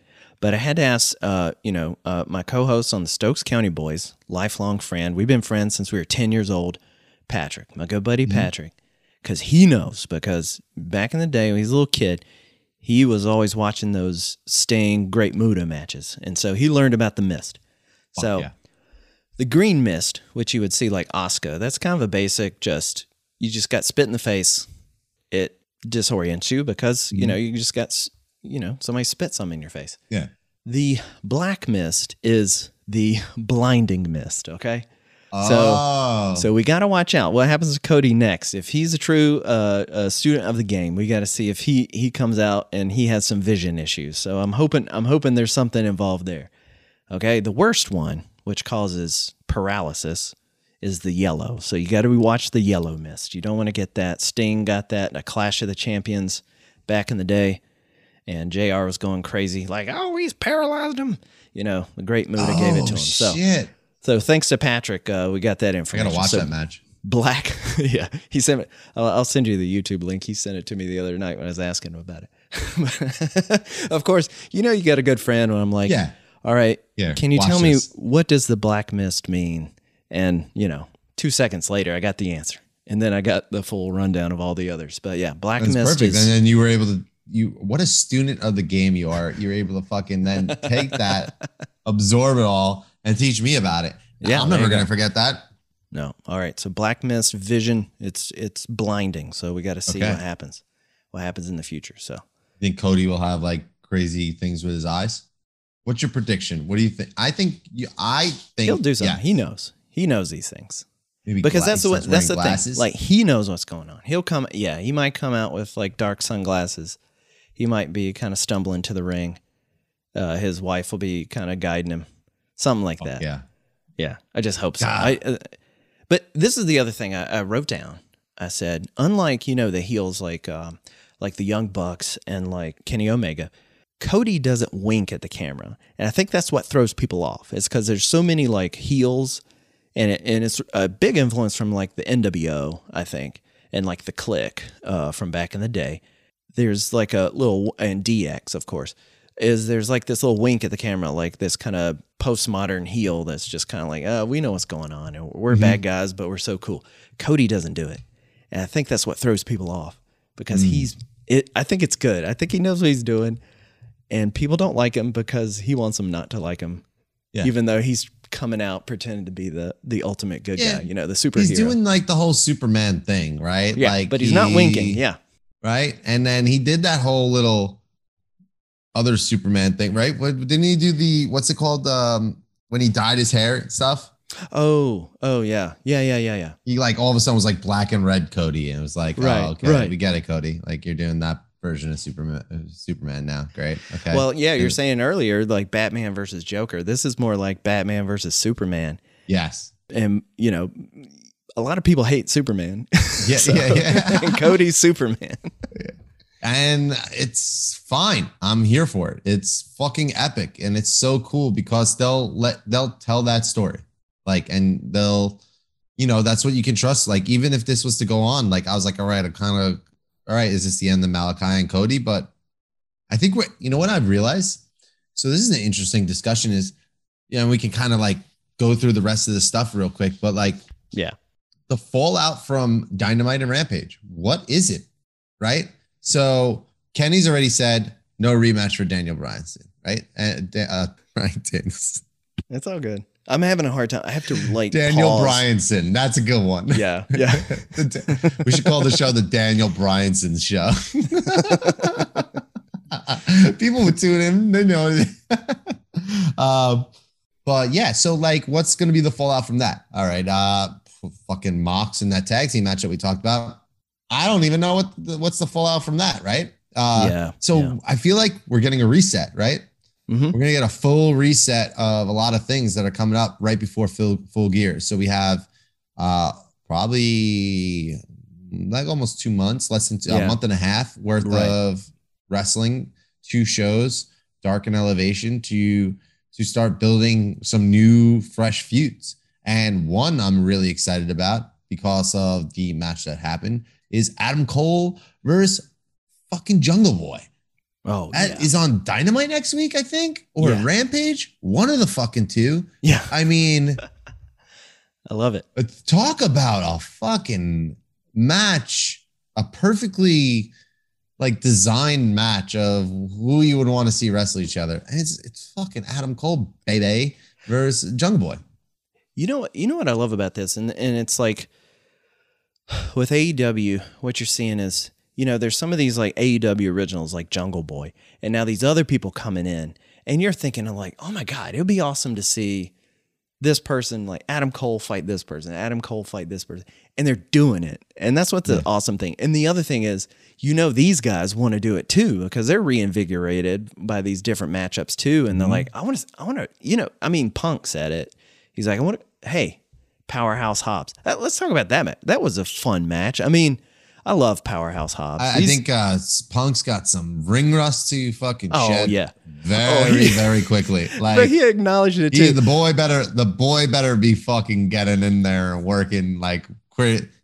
but I had to ask, uh, you know, uh, my co-host on the Stokes County Boys, lifelong friend. We've been friends since we were ten years old. Patrick, my good buddy mm-hmm. Patrick because he knows. Because back in the day when he was a little kid, he was always watching those Sting Great Muta matches, and so he learned about the mist. So yeah. the green mist, which you would see like Oscar, that's kind of a basic. Just you just got spit in the face. It disorients you because mm-hmm. you know you just got you know somebody spit some in your face. Yeah. The black mist is the blinding mist. Okay. Oh. So, so we got to watch out. What happens to Cody next? If he's a true uh, a student of the game, we got to see if he he comes out and he has some vision issues. So I'm hoping I'm hoping there's something involved there. Okay, the worst one, which causes paralysis, is the yellow. So you got to watch the yellow mist. You don't want to get that. Sting got that in a Clash of the Champions back in the day, and Jr. was going crazy, like, "Oh, he's paralyzed him." You know, the Great Muta oh, gave it to him. So shit. So thanks to Patrick, uh, we got that information. I gotta watch so that match. Black, yeah, he sent it. I'll, I'll, send you the YouTube link. He sent it to me the other night when I was asking him about it. of course, you know you got a good friend when I'm like, yeah, all right, yeah. Can you tell this. me what does the black mist mean? And you know, two seconds later, I got the answer, and then I got the full rundown of all the others. But yeah, black That's mist. Perfect. Is, and then you were able to you what a student of the game you are. You're able to fucking then take that, absorb it all, and teach me about it. Yeah, I'm never gonna go. forget that. No. All right. So black mist vision, it's it's blinding. So we got to see okay. what happens. What happens in the future. So think Cody will have like crazy things with his eyes? What's your prediction? What do you think? I think you, I think he'll do something. Yeah. He knows. He knows these things. Maybe because that's what that's the glasses. thing. Like he knows what's going on. He'll come. Yeah, he might come out with like dark sunglasses. He might be kind of stumbling to the ring. Uh, his wife will be kind of guiding him, something like oh, that. Yeah. Yeah, I just hope so. I, uh, but this is the other thing I, I, wrote down. I said, unlike you know the heels like um, like the Young Bucks and like Kenny Omega, Cody doesn't wink at the camera, and I think that's what throws people off. It's because there's so many like heels, and it, and it's a big influence from like the NWO, I think, and like the Kliq uh, from back in the day. There's like a little and DX, of course is there's like this little wink at the camera, like this kind of postmodern heel that's just kind of like, oh, we know what's going on. And we're mm-hmm. bad guys, but we're so cool. Cody doesn't do it. And I think that's what throws people off because mm. he's, it, I think it's good. I think he knows what he's doing. And people don't like him because he wants them not to like him. Yeah. Even though he's coming out pretending to be the the ultimate good yeah, guy, you know, the superhero. He's doing like the whole Superman thing, right? Yeah, like but he's he, not winking. Yeah, right. And then he did that whole little other Superman thing, right? What didn't he do the what's it called? Um, when he dyed his hair and stuff. Oh, oh yeah, yeah, yeah, yeah, yeah. He like all of a sudden was like black and red Cody, and it was like, right, oh, okay, right. we get it, Cody. Like you're doing that version of Superman. Uh, Superman now, great. Okay. Well, yeah, you're saying earlier like Batman versus Joker. This is more like Batman versus Superman. Yes. And you know, a lot of people hate Superman. Yeah, so, yeah, yeah. and Cody's Superman. yeah. And it's fine. I'm here for it. It's fucking epic, and it's so cool because they'll let they'll tell that story, like, and they'll, you know, that's what you can trust. Like, even if this was to go on, like, I was like, all right, I kind of all right, is this the end of Malakai and Cody? But I think what you know what I've realized. So this is an interesting discussion. Is you know we can kind of like go through the rest of the stuff real quick, but like yeah, the fallout from Dynamite and Rampage. What is it? Right. So Kenny's already said no rematch for Daniel Bryanson. Right. And uh, right, Daniels. It's all good. I'm having a hard time. I have to like Daniel pause. Bryanson. That's a good one. Yeah, yeah. we should call the show the Daniel Bryanson show. People would tune in. They know. uh, but yeah, so like, what's going to be the fallout from that? All right, uh, fucking Mox in that tag team match that we talked about. I don't even know what the, what's the fallout from that, right? Uh, yeah. So yeah. I feel like we're getting a reset, right? Mm-hmm. We're gonna get a full reset of a lot of things that are coming up right before full full gear. So we have uh probably like almost two months, less than two, yeah. a month and a half worth right. of wrestling, two shows, Dark and Elevation to to start building some new fresh feuds. And one I'm really excited about because of the match that happened is Adam Cole versus fucking Jungle Boy. Oh, yeah. is on Dynamite next week, I think, or yeah. Rampage. One of the fucking two. Yeah. I mean, I love it. Uh, talk about a fucking match, a perfectly like designed match of who you would want to see wrestle each other. And it's it's fucking Adam Cole, baby, versus Jungle Boy. You know what? You know what I love about this, and and it's like with AEW, what you're seeing is you know, there's some of these like AEW originals like Jungle Boy, and now these other people coming in, and you're thinking of like, oh my God, it would be awesome to see this person, like Adam Cole, fight this person, Adam Cole fight this person, and they're doing it. And that's what's the yeah. awesome thing. And the other thing is, you know, these guys want to do it too because they're reinvigorated by these different matchups too. And they're mm-hmm. like, I want to, I want to, you know, I mean, Punk said it. He's like, I want to, hey, Powerhouse Hobbs. Uh, let's talk about that match. That was a fun match. I mean, I love Powerhouse Hobbs. I, I think uh, Punk's got some ring rust to fucking oh, shed. yeah. Very, oh, he, very quickly. Like but he acknowledged it too. He, the boy better the boy better be fucking getting in there and working like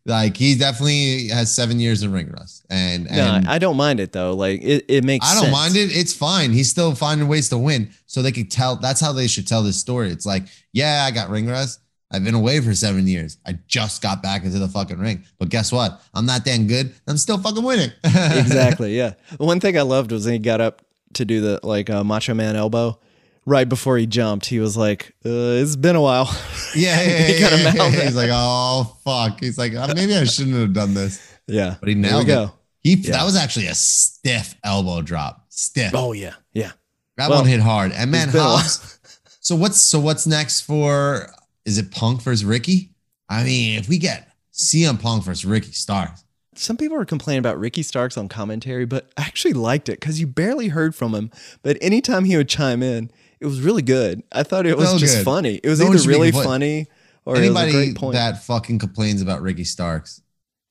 like he definitely has seven years of ring rust. And, and no, I don't mind it though. Like it, it makes I don't sense. mind it. It's fine. He's still finding ways to win. So they could tell that's how they should tell this story. It's like, yeah, I got ring rust I've been away for seven years. I just got back into the fucking ring. But guess what? I'm not damn good. I'm still fucking winning. exactly. Yeah. One thing I loved was when he got up to do the like uh, Macho Man elbow. Right before he jumped, he was like, uh, "It's been a while." Yeah, yeah, he yeah, yeah, yeah. He's like, "Oh fuck!" He's like, oh, "Maybe I shouldn't have done this." Yeah, but he nailed it. Go. He that was actually a stiff elbow drop. Stiff. Oh yeah, yeah. That well, one hit hard. And man, Hobbs. So what's so what's next for is it Punk versus Ricky? I mean, if we get CM Punk versus Ricky Starks. Some people were complaining about Ricky Starks on commentary, but I actually liked it because you barely heard from him. But anytime he would chime in, it was really good. I thought it was just good. funny. It was no either really funny or anybody that fucking complains about Ricky Starks,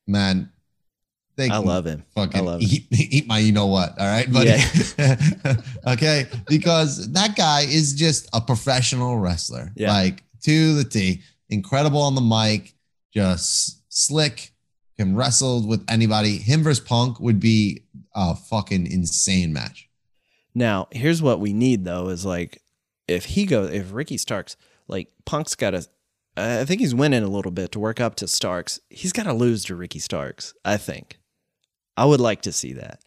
man. They I love him. Fucking I love eat, him. eat my you know what. All right, buddy. Yeah. okay, because that guy is just a professional wrestler. Yeah. Like to the T. Incredible on the mic, just slick, can wrestle with anybody. Him versus Punk would be a fucking insane match. Now, here's what we need though is like if he goes, if Ricky Starks, like Punk's got to, I think he's winning a little bit to work up to Starks. He's got to lose to Ricky Starks. I think. I would like to see that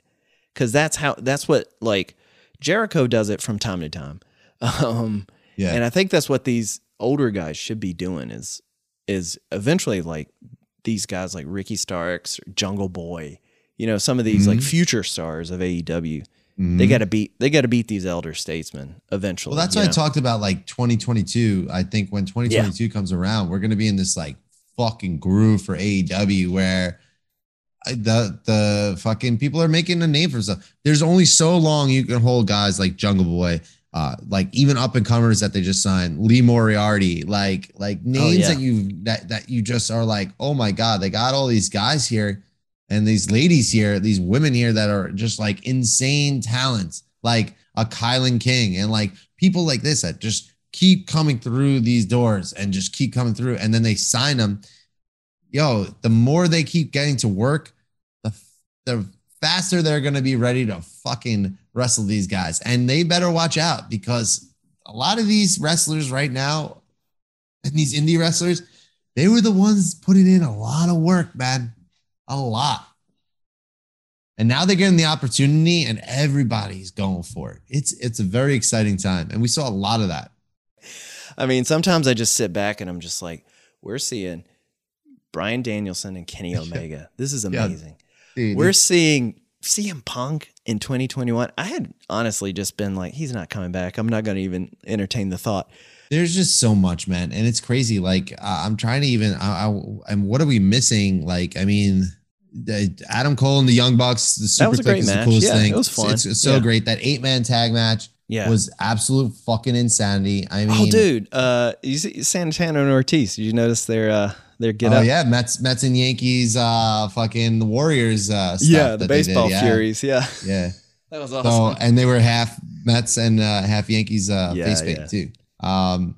because that's how that's what like Jericho does it from time to time. Um, yeah, and I think that's what these older guys should be doing is is eventually like these guys like Ricky Starks, Jungle Boy, you know, some of these mm-hmm. like future stars of AEW. Mm-hmm. They got to beat they got to beat these elder statesmen eventually. Well, that's why know? I talked about like 2022. I think when 2022 yeah. comes around, we're going to be in this like fucking groove for AEW where the the fucking people are making a name for themselves. There's only so long you can hold guys like Jungle Boy, uh, like even up and comers that they just signed, Lee Moriarty, like like oh, names oh, yeah. that you that that you just are like, oh my god, they got all these guys here and these ladies here, these women here that are just like insane talents, like a Kylan King and like people like this that just keep coming through these doors and just keep coming through, and then they sign them yo, the more they keep getting to work, the the faster they're going to be ready to fucking wrestle these guys. And they better watch out because a lot of these wrestlers right now and these indie wrestlers, they were the ones putting in a lot of work, man. A lot. And now they're getting the opportunity and everybody's going for it. It's it's a very exciting time. And we saw a lot of that. I mean, sometimes I just sit back and I'm just like, we're seeing Bryan Danielson and Kenny Omega. This is amazing. Yeah, dude, We're seeing CM Punk in 2021. I had honestly just been like, he's not coming back. I'm not going to even entertain the thought. There's just so much, man, and it's crazy. Like uh, I'm trying to even. I, I, and what are we missing? Like, I mean, the Adam Cole and the Young Bucks. The Super Kliq is match. the coolest yeah, thing. It was fun. It's, it's so yeah. great. That eight man tag match. Yeah. was absolute fucking insanity. I oh, mean, oh, dude, uh, you see Santana and Ortiz. Did you notice their uh, their get oh, up. yeah, Mets, Mets and Yankees, uh, fucking the Warriors. Uh, yeah, the baseball yeah. Furies. Yeah, yeah, that was awesome. So, and they were half Mets and uh, half Yankees uh, yeah, face paint yeah. too. Um,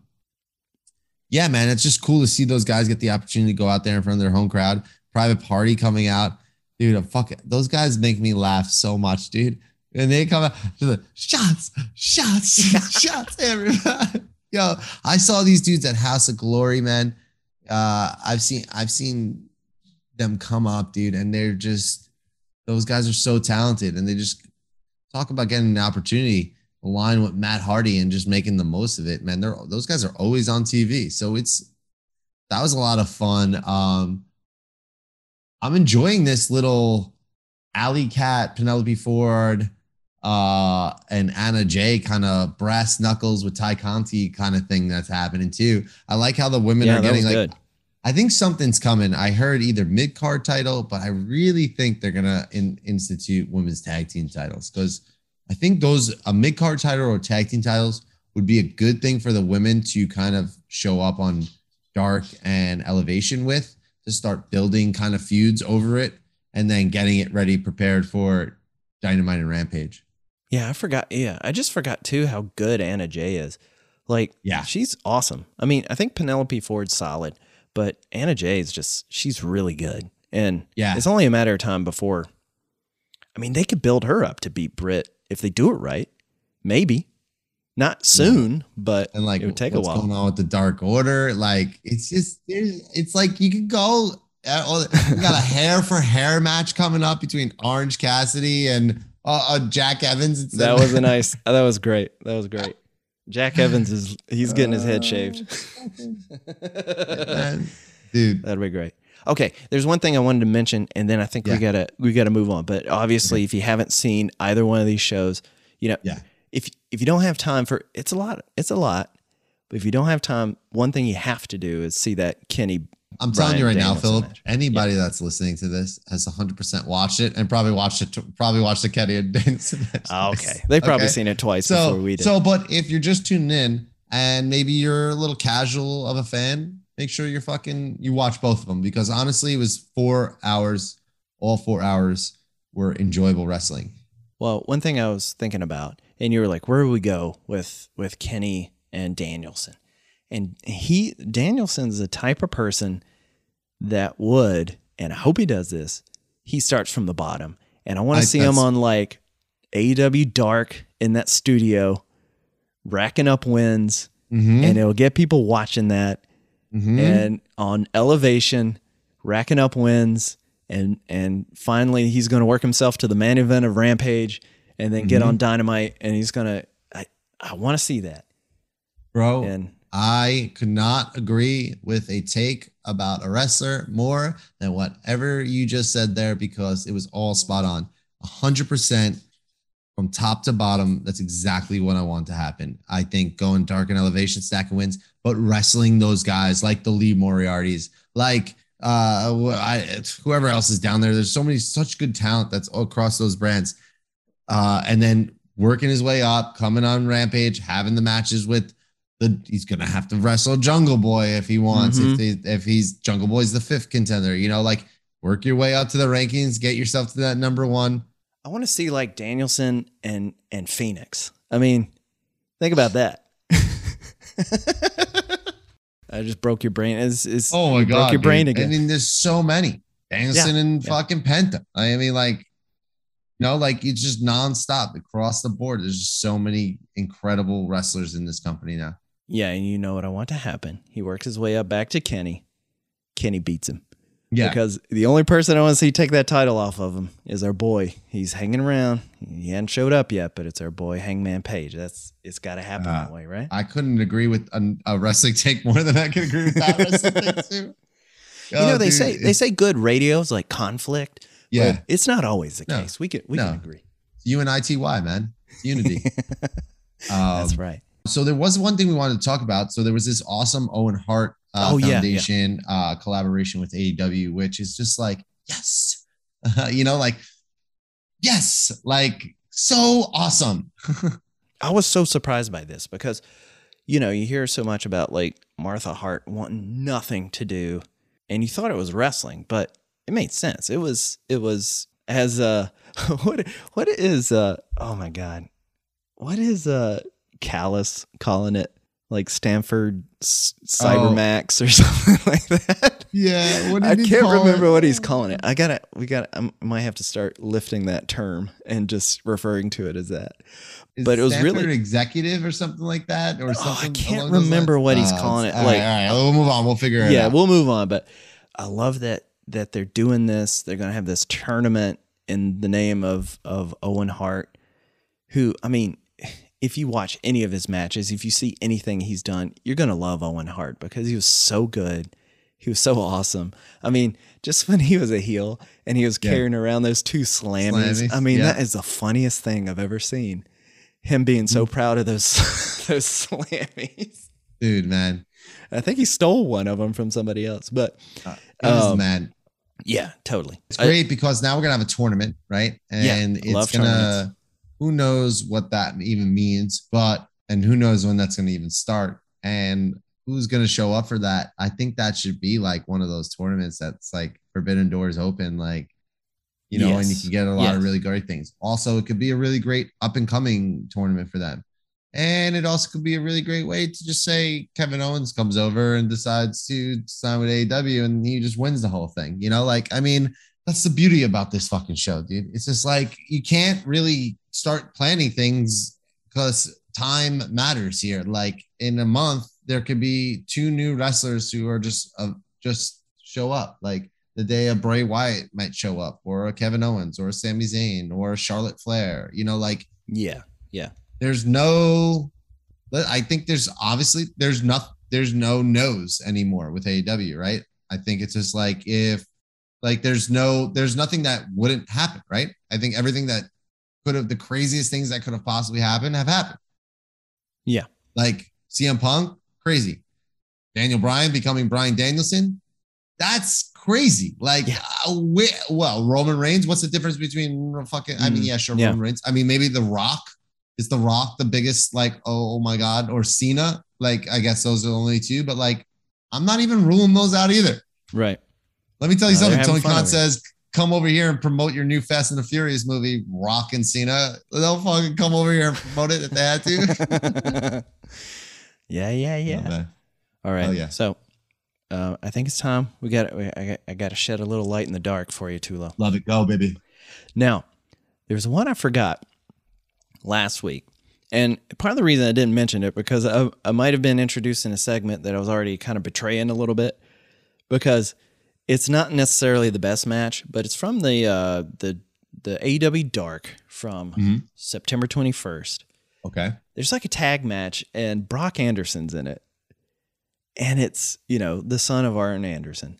yeah, man, it's just cool to see those guys get the opportunity to go out there in front of their home crowd. Private party coming out, dude. Fuck it. Those guys make me laugh so much, dude. And they come out to the shots, shots, shots, everybody. Yo, I saw these dudes at House of Glory, man uh, I've seen I've seen them come up, dude, and they're just those guys are so talented, and they just talk about getting an opportunity align with Matt Hardy and just making the most of it. Man, they're those guys are always on TV, so it's that was a lot of fun. Um, I'm enjoying this little Alley Cat, Penelope Ford, uh, and Anna Jay kind of brass knuckles with Tay Conti kind of thing that's happening too. I like how the women yeah, are getting like. Good. I think something's coming. I heard either mid card title, but I really think they're gonna in, institute women's tag team titles because I think those a mid card title or tag team titles would be a good thing for the women to kind of show up on dark and elevation with to start building kind of feuds over it and then getting it ready prepared for dynamite and rampage yeah, I forgot. Yeah, I just forgot too how good Anna Jay is. Like, yeah, she's awesome. I mean, I think Penelope Ford's solid, but Anna Jay is just she's really good. And yeah, it's only a matter of time before. I mean, they could build her up to beat Britt if they do it right. Maybe not soon, yeah. but and like it would take a while. What's going on with the Dark Order? Like, it's just it's like you could go. Uh, we got a hair for hair match coming up between Orange Cassidy and uh, uh, Jack Evans. That was a nice. that was great. That was great. Jack Evans is he's getting his head shaved. Dude, that'd be great. Okay, there's one thing I wanted to mention, and then I think yeah. we gotta we gotta move on. But obviously, okay. if you haven't seen either one of these shows, you know, yeah. if if you don't have time for it's a lot, it's a lot. But if you don't have time, one thing you have to do is see that Kenny I'm telling you right now, Philip. Anybody yeah. that's listening to this has 100 percent watched it and probably watched it. Probably watched the Kenny and Danielson. Oh, okay, they've probably okay? seen it twice so, before we did. So, but if you're just tuning in and maybe you're a little casual of a fan, make sure you're fucking you watch both of them because honestly, it was four hours. All four hours were enjoyable wrestling. Well, one thing I was thinking about, and you were like, "Where do we go with with Kenny and Danielson?" And he Danielson's the type of person that would, and I hope he does this, he starts from the bottom. And I want to see him on like AEW Dark in that studio, racking up wins, mm-hmm. and it'll get people watching that. Mm-hmm. And on elevation, racking up wins, and and finally he's going to work himself to the main event of Rampage, and then mm-hmm. get on Dynamite, and he's gonna. I I want to see that, bro. And I could not agree with a take about a wrestler more than whatever you just said there because it was all spot on. 100% from top to bottom. That's exactly what I want to happen. I think going dark and elevation, stacking wins, but wrestling those guys like the Lee Moriarty's, like uh, I, whoever else is down there. There's so many, such good talent that's across those brands. Uh, and then working his way up, coming on Rampage, having the matches with the he's gonna have to wrestle Jungle Boy if he wants. Mm-hmm. If he, if he's Jungle Boy's the fifth contender, you know, like work your way up to the rankings, get yourself to that number one. I want to see like Danielson and and Fénix. I mean, think about that. I just broke your brain. It's, it's oh my god, broke your dude. brain again. I mean, there's so many Danielson yeah, and yeah. fucking Penta. I mean, like, you know, like it's just nonstop across the board. There's just so many incredible wrestlers in this company now. Yeah, and you know what I want to happen. He works his way up back to Kenny. Kenny beats him. Yeah. Because the only person I want to see take that title off of him is our boy. He's hanging around. He hadn't showed up yet, but it's our boy Hangman Page. That's it's got to happen uh, that way, right? I couldn't agree with a, a, wrestling take more than I could agree with that wrestling take too. You oh, know, they dude, say they say good radios like conflict. Yeah, it's not always the no, case. We can we no. can agree. You and ITY, man. It's unity. um, That's right. So there was one thing we wanted to talk about. So there was this awesome Owen Hart uh, oh, Foundation yeah, yeah. Uh, collaboration with AEW, which is just like yes, you know, like yes, like so awesome. I was so surprised by this because you know you hear so much about like Martha Hart wanting nothing to do, and you thought it was wrestling, but it made sense. It was it was as uh what what is uh oh my god what is uh Callis calling it like Stanford oh. Cybermax oh. or something like that. Yeah, I can't remember it? what he's calling it. I gotta, we gotta, I might have to start lifting that term and just referring to it as that. Is but it was Stanford really executive or something like that, or something. Oh, I can't remember what he's oh, calling it. All like, right, all right, we'll move on. We'll figure it yeah, out. Yeah, we'll move on. But I love that that they're doing this. They're gonna have this tournament in the name of of Owen Hart, who I mean if you watch any of his matches, if you see anything he's done, you're going to love Owen Hart because he was so good. He was so awesome. I mean, just when he was a heel and he was carrying yeah. around those two slammies, slammies. I mean, yeah. that is the funniest thing I've ever seen. Him being so mm. proud of those those slammies. Dude, man. I think he stole one of them from somebody else, but uh, um, man. Yeah, totally. It's great I, because now we're gonna have a tournament, right? And yeah, it's gonna who knows what that even means, but and who knows when that's going to even start and who's going to show up for that. I think that should be like one of those tournaments that's like forbidden doors open, like you know, yes. and you can get a lot yes. of really great things. Also, it could be a really great up and coming tournament for them. And it also could be a really great way to just say Kevin Owens comes over and decides to sign with AEW and he just wins the whole thing. You know, like, I mean, that's the beauty about this fucking show, dude. It's just like you can't really start planning things because time matters here. Like in a month, there could be two new wrestlers who are just uh, just show up. Like the day a Bray Wyatt might show up, or a Kevin Owens, or a Sami Zayn, or a Charlotte Flair. You know, like yeah, yeah. There's no. I think there's obviously there's not there's no nose anymore with AEW, right? I think it's just like if like there's no there's nothing that wouldn't happen, right? I think everything that could have the craziest things that could have possibly happened have happened. Yeah. Like CM Punk, crazy. Daniel Bryan becoming Bryan Danielson, that's crazy. Like, yeah. uh, well, Roman Reigns, what's the difference between fucking, I mean, mm, yeah, sure, yeah. Roman Reigns. I mean, maybe The Rock is The Rock the biggest, like, oh, oh my God, or Cena. Like, I guess those are the only two, but like, I'm not even ruling those out either. Right. Let me tell you something. Tony Khan says come over here and promote your new Fast and the Furious movie, Rock and Cena. They'll fucking come over here and promote it if they had to. yeah, yeah, yeah. All right. Oh, yeah. So uh, I think it's time. We got. I got. I got to shed a little light in the dark for you, Tullo. Love it. Go, baby. Now, there's one I forgot last week. And part of the reason I didn't mention it because I, I might have been introducing a segment that I was already kind of betraying a little bit because it's not necessarily the best match, but it's from the uh, the the AEW Dark from mm-hmm. September 21st. Okay. There's like a tag match, and Brock Anderson's in it. and it's you know the son of Arn Anderson,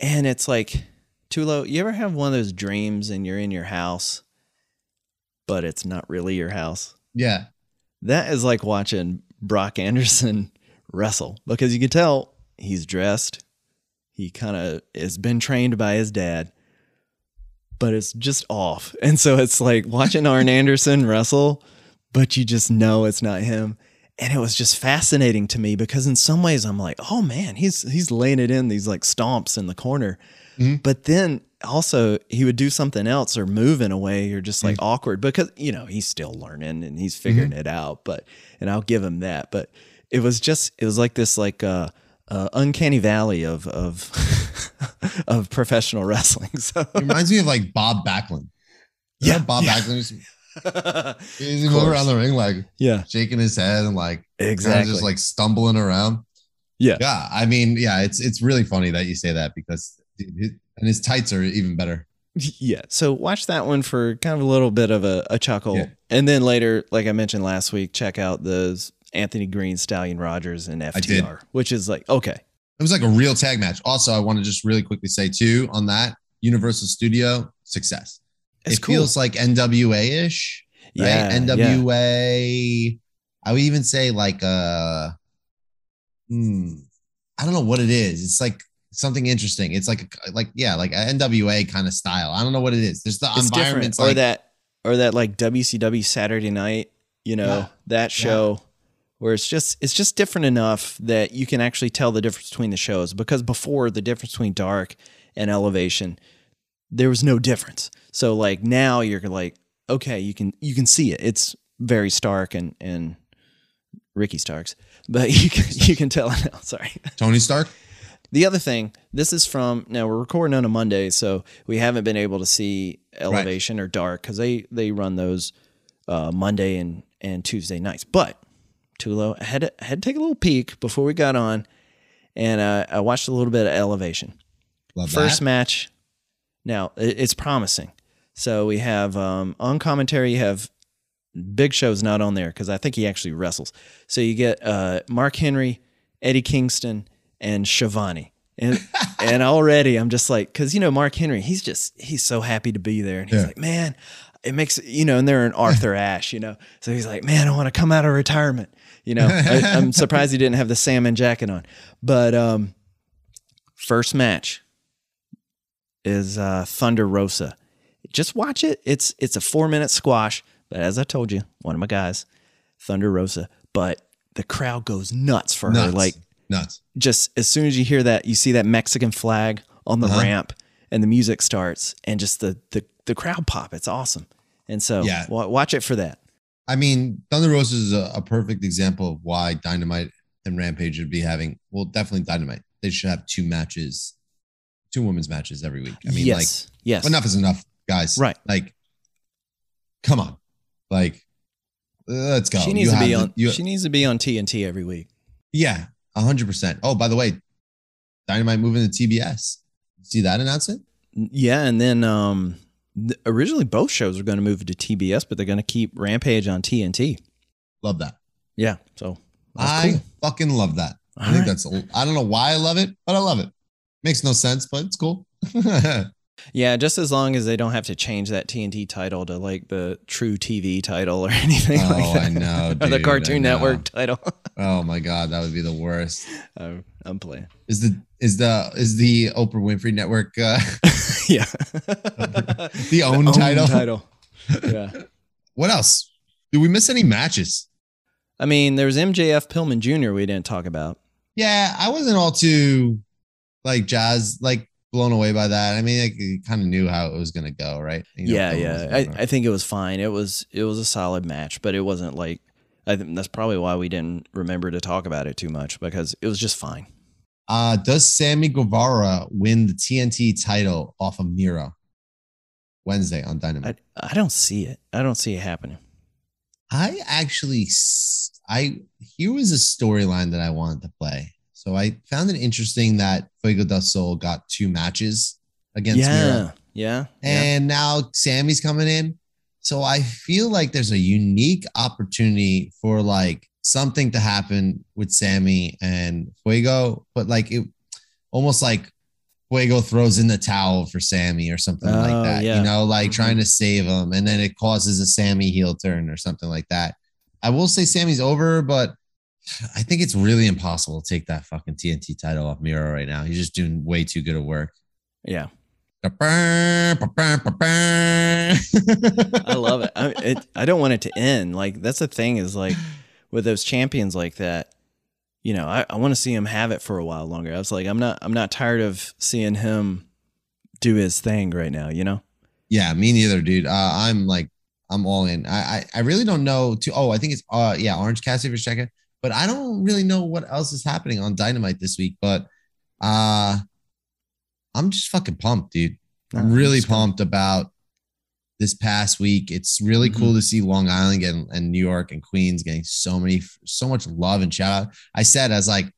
and it's like Tullo. You ever have one of those dreams and you're in your house, but it's not really your house? Yeah, that is like watching Brock Anderson wrestle because you can tell he's dressed. He kind of has been trained by his dad, but it's just off. And so it's like watching Arn Anderson wrestle, but you just know it's not him. And it was just fascinating to me because in some ways I'm like, oh man, he's he's laying it in these like stomps in the corner. Mm-hmm. But then also he would do something else or move in a way you're just like mm-hmm. awkward because you know he's still learning and he's figuring mm-hmm. it out. But and I'll give him that. But it was just it was like this like uh, uh uncanny valley of of of professional wrestling. So it reminds me of like Bob Backlund. Yeah, Bob yeah. Backlund. He's moving around the ring like yeah, shaking his head and like exactly just like stumbling around. Yeah, yeah. I mean, yeah, it's it's really funny that you say that because and his tights are even better. Yeah. So watch that one for kind of a little bit of a, a chuckle. Yeah. And then later, like I mentioned last week, check out the Anthony Green, Stallion Rogers, and FTR, which is like, okay. It was like a real tag match. Also, I want to just really quickly say, too, on that Universal Studio success. It's it cool. feels like NWA ish. Right? Yeah. NWA. Yeah. I would even say like uh hmm, I don't know what it is. It's like something interesting. It's like like yeah, like NWA kind of style. I don't know what it is. There's the it's environment like, or that or that like WCW Saturday night, you know, yeah, that show yeah. Where it's just it's just different enough that you can actually tell the difference between the shows because before the difference between dark and elevation there was no difference. So like now you're like, okay, you can you can see it. It's very stark and and Ricky Starks, but you can you can tell now. Sorry, Tony Stark. The other thing, this is from now we're recording on a Monday, so we haven't been able to see Elevation right. or Dark because they they run those uh, Monday and and Tuesday nights. But Tullo, I had to, I had to take a little peek before we got on, and uh, I watched a little bit of Elevation. Love First that. match, now it's promising. So we have um, on commentary, you have Big Show's not on there because I think he actually wrestles. So you get uh, Mark Henry, Eddie Kingston, and Schiavone. And and already I'm just like, because you know Mark Henry, he's just he's so happy to be there, and he's yeah. like, man, it makes you know, and they're in Arthur Ashe, you know, so he's like, man, I want to come out of retirement. You know, I, am surprised he didn't have the salmon jacket on, but um, first match, is uh, Thunder Rosa. Just watch it. It's it's a four minute squash, but as I told you, one of my guys, Thunder Rosa. But the crowd goes nuts for nuts. her. Like nuts. Just as soon as you hear that, you see that Mexican flag on the uh-huh. ramp, and the music starts, and just the the the crowd pop. It's awesome. And so yeah. Watch it for that. I mean, Thunder Rosa is a, a perfect example of why Dynamite and Rampage would be having. Well, definitely Dynamite. They should have two matches two women's matches every week. I mean, yes, like, yes, enough is enough, guys. Right? Like, come on, like, let's go. She needs you to be on. The, you, she needs to be on TNT every week. Yeah, hundred percent. Oh, by the way, Dynamite moving to TBS. See that announcement? Yeah, and then um, originally both shows are going to move to TBS, but they're going to keep Rampage on TNT. Love that. Yeah, so I cool. fucking love that. All I think right. that's. I don't know why I love it, but I love it. Makes no sense, but it's cool. yeah, just as long as they don't have to change that TNT title to like the True TV title or anything oh, like that. I know. Dude, or the Cartoon Network title. oh my god, that would be the worst. I'm, I'm playing. Is the is the is the Oprah Winfrey Network? Uh, yeah. the own the title. title. Yeah. what else? Did we miss any matches? I mean, there was MJF Pillman Jr. We didn't talk about. Yeah, I wasn't all too like jazz like blown away by that. I mean, like, you kind of knew how it was going to go, right? You know, yeah, yeah. I, I think it was fine. It was it was a solid match, but it wasn't like I think that's probably why we didn't remember to talk about it too much because it was just fine. Uh, does Sammy Guevara win the TNT title off of Miro Wednesday on Dynamite? I, I don't see it. I don't see it happening. I actually, I here was a storyline that I wanted to play. So I found it interesting that Fuego del Sol got two matches against yeah, Miro. Yeah. And yeah. now Sammy's coming in. So I feel like there's a unique opportunity for like something to happen with Sammy and Fuego, but like it almost like Fuego throws in the towel for Sammy or something oh, like that. Yeah. You know, like mm-hmm. trying to save him, and then it causes a Sammy heel turn or something like that. I will say Sammy's over, but I think it's really impossible to take that fucking TNT title off Miro right now. He's just doing way too good of work. Yeah. I love it. I, it. I don't want it to end. Like that's the thing is like with those champions like that, you know, I, I want to see him have it for a while longer. I was like, I'm not I'm not tired of seeing him do his thing right now, you know? Yeah, me neither, dude. Uh, I'm like I'm all in. I, I, I really don't know to oh, I think it's uh yeah, Orange Cassidy for second, but I don't really know what else is happening on Dynamite this week. But uh I'm just fucking pumped, dude. I'm really pumped about this past week. It's really mm-hmm. cool to see Long Island and, and New York and Queens getting so many, so much love and shout out. I said, I was like,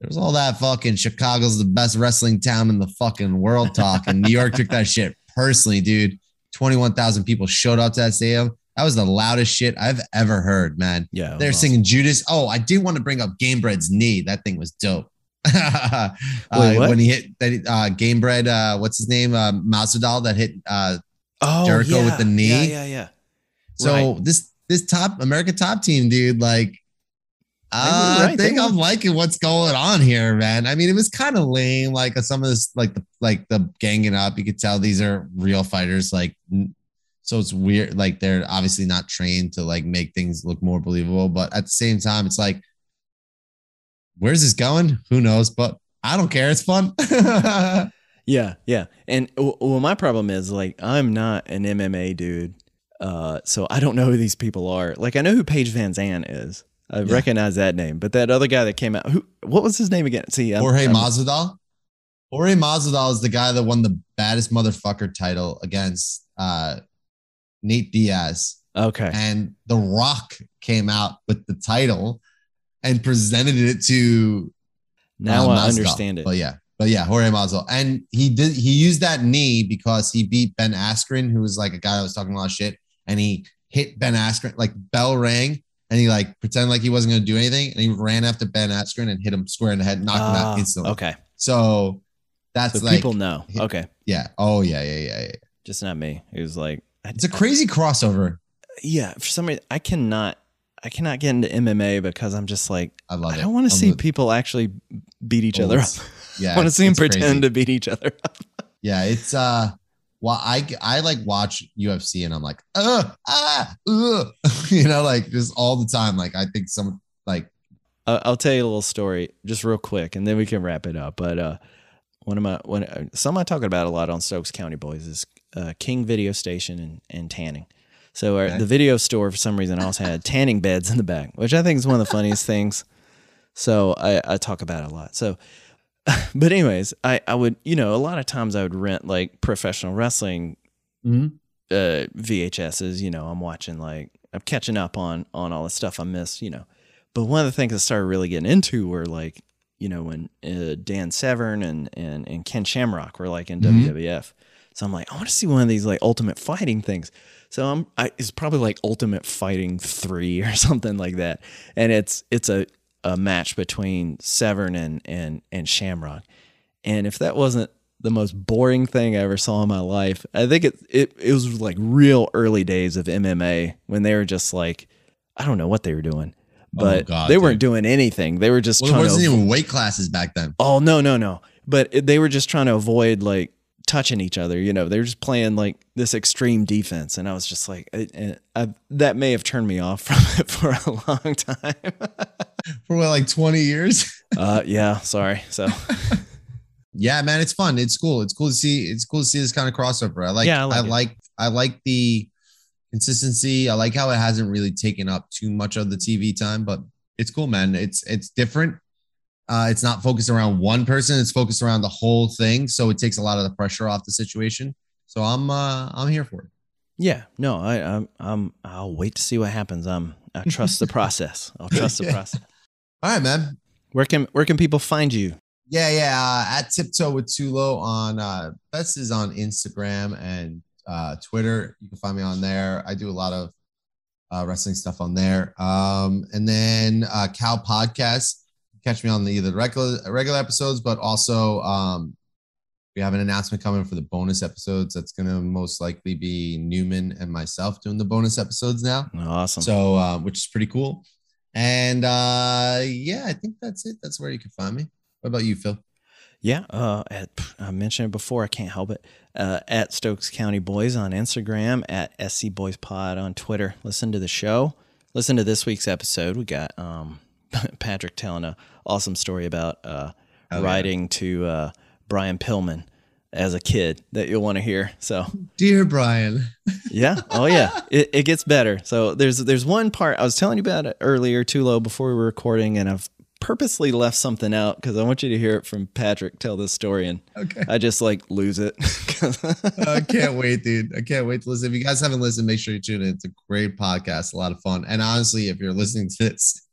there's all that fucking Chicago's the best wrestling town in the fucking world talk. And New York took that shit personally, dude. 21,000 people showed up to that stadium. That was the loudest shit I've ever heard, man. Yeah. They're awesome. singing Judas. Oh, I did want to bring up Gamebred's knee. That thing was dope. uh, Wait, when he hit that uh, Gamebred, uh, what's his name? Uh, Masvidal that hit uh, oh, Jericho yeah. with the knee. Yeah, yeah, yeah. So right. this this top American top team, dude, like uh, right. I think I'm liking what's going on here, man. I mean, it was kind of lame. Like some of this, like the like the ganging up, you could tell these are real fighters. Like, so it's weird. Like they're obviously not trained to like make things look more believable, but at the same time, it's like where's this going? Who knows? But I don't care. It's fun. yeah, yeah. And well, my problem is like I'm not an MMA dude, uh, so I don't know who these people are. Like I know who Paige VanZant is. I yeah. recognize that name, but that other guy that came out, who? What was his name again? See, I'm, Jorge I'm, Masvidal. Jorge Masvidal is the guy that won the baddest motherfucker title against uh, Nate Diaz. Okay. And The Rock came out with the title and presented it to. Now uh, I understand it. But yeah, but yeah, Jorge Masvidal, and he did he used that knee because he beat Ben Askren, who was like a guy that was talking a lot of shit, and he hit Ben Askren like bell rang, and he like pretended like he wasn't going to do anything, and he ran after Ben Askren and hit him square in the head, knocked uh, him out ah, instantly. Okay, so that's so like people know. Okay, yeah. Oh yeah, yeah, yeah, yeah. Just not me. It was like it's a crazy crossover. Yeah, for some reason I cannot I cannot get into MMA because I'm just like I love I don't want to see the, people actually beat each other up. Yeah, I want to see them pretend crazy. to beat each other up. yeah, it's uh well, I I like watch UFC and I'm like, uh, ah, uh, you know, like just all the time. Like I think some like uh, I'll tell you a little story just real quick, and then we can wrap it up. But uh, one of my one uh, some I talk about a lot on Stokes County Boys is uh, King Video Station and, and tanning. So our, okay. the video store, for some reason, also had tanning beds in the back, which I think is one of the funniest things. So I, I talk about it a lot. So, but anyways, I, I would, you know, a lot of times I would rent like professional wrestling mm-hmm. uh, VHSs. You know, I'm watching like I'm catching up on on all the stuff I missed. You know, but one of the things I started really getting into were like, you know, when uh, Dan Severn and and and Ken Shamrock were like in mm-hmm. WWF. So I'm like, I want to see one of these like ultimate fighting things. So I'm I, it's probably like Ultimate Fighting three or something like that, and it's it's a a match between Severn and and and Shamrock, and if that wasn't the most boring thing I ever saw in my life, I think it it it was like real early days of MMA when they were just like I don't know what they were doing. Oh, but oh God, they weren't doing anything. They were just well, trying. There wasn't to, even weight classes back then. Oh no, no, no! But they were just trying to avoid like touching each other. You know, they're just playing like this extreme defense, and I was just like, I, I, that may have turned me off from it for a long time. for what, like twenty years? uh, yeah. Sorry. So. yeah, man, it's fun. It's cool. It's cool to see. It's cool to see this kind of crossover. I like. Yeah, I like. I like, I like the consistency. I like how it hasn't really taken up too much of the TV time, but it's cool, man. It's it's different. Uh, it's not focused around one person; it's focused around the whole thing. So it takes a lot of the pressure off the situation. So I'm uh, I'm here for it. Yeah, no, I, I'm, I'm I'll wait to see what happens. Um, I trust the process. I'll trust the process. All right, man. Where can where can people find you? Yeah, yeah. Uh, at Tiptoe with Tullo on uh, best is on Instagram and uh, Twitter. You can find me on there. I do a lot of uh, wrestling stuff on there. Um, and then uh, Cow Podcast. Catch me on the either regular regular episodes, but also um, we have an announcement coming for the bonus episodes. That's going to most likely be Newman and myself doing the bonus episodes now. Awesome. So, uh, which is pretty cool. And uh, yeah, I think that's it. That's where you can find me. What about you, Phil? Yeah, uh, at, I mentioned it before. I can't help it. Uh, at Stokes County Boys on Instagram, at SC Boys Pod on Twitter. Listen to the show. Listen to this week's episode. We got um, Patrick telling a awesome story about uh, oh, writing yeah. to uh, Brian Pillman as a kid that you'll want to hear. So, dear Brian. yeah. Oh yeah. It, it gets better. So there's there's one part I was telling you about it earlier, Tullo before we were recording, and I've purposely left something out because I want you to hear it from Patrick tell this story, and okay. I just like lose it. I can't wait, dude. I can't wait to listen. If you guys haven't listened, make sure you tune in. It's a great podcast, a lot of fun. And honestly, if you're listening to this,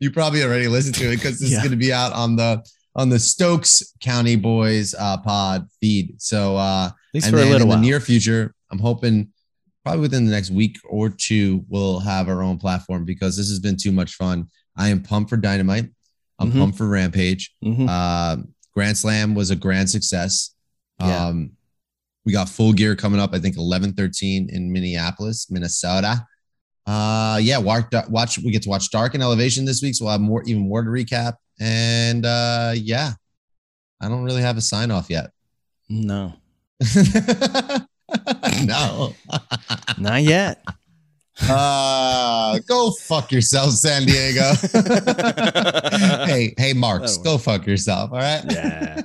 you probably already listened to it because this yeah. is going to be out on the on the Stokes County Boys uh, pod feed. So uh, and then in while. the near future, I'm hoping probably within the next week or two, we'll have our own platform because this has been too much fun. I am pumped for Dynamite. I'm mm-hmm. pumped for Rampage. Mm-hmm. Uh, Grand Slam was a grand success. Yeah. Um, we got full gear coming up, I think 11 13 in Minneapolis, Minnesota. Uh, yeah, watch, watch, we get to watch Dark and Elevation this week. So we'll have more, even more to recap. And uh, yeah, I don't really have a sign off yet. No. no. Not yet. Uh, go fuck yourself, San Diego. hey, hey, Marks, go fuck yourself. All right. Yeah.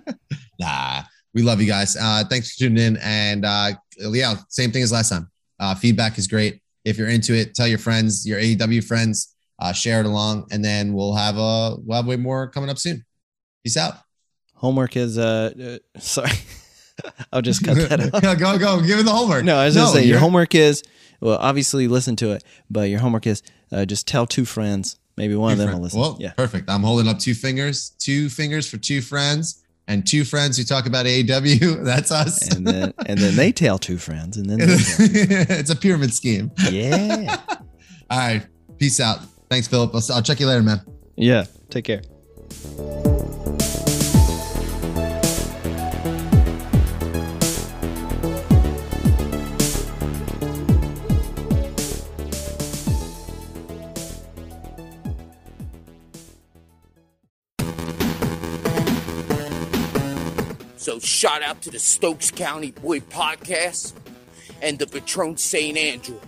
nah, we love you guys. Uh, thanks for tuning in. And uh, yeah, same thing as last time. Uh, feedback is great. If you're into it, tell your friends, your AEW friends, uh, share it along, and then we'll have a we'll have way more coming up soon. Peace out. Homework is uh, uh sorry. I'll just cut that out. go, go, give it the homework. No, I was no, gonna say your homework is well, obviously listen to it, but your homework is uh, just tell two friends. Maybe one two of them friends. will listen. Well, yeah, perfect. I'm holding up two fingers, two fingers for two friends, and two friends who talk about AEW. That's us. And then and then they tell two friends, and then it's a pyramid scheme. Yeah. All right. Peace out. Thanks, Philip. I'll, I'll check you later, man. Yeah. Take care. So shout out to the Stokes County Boy Podcast and the Patron St. Andrew.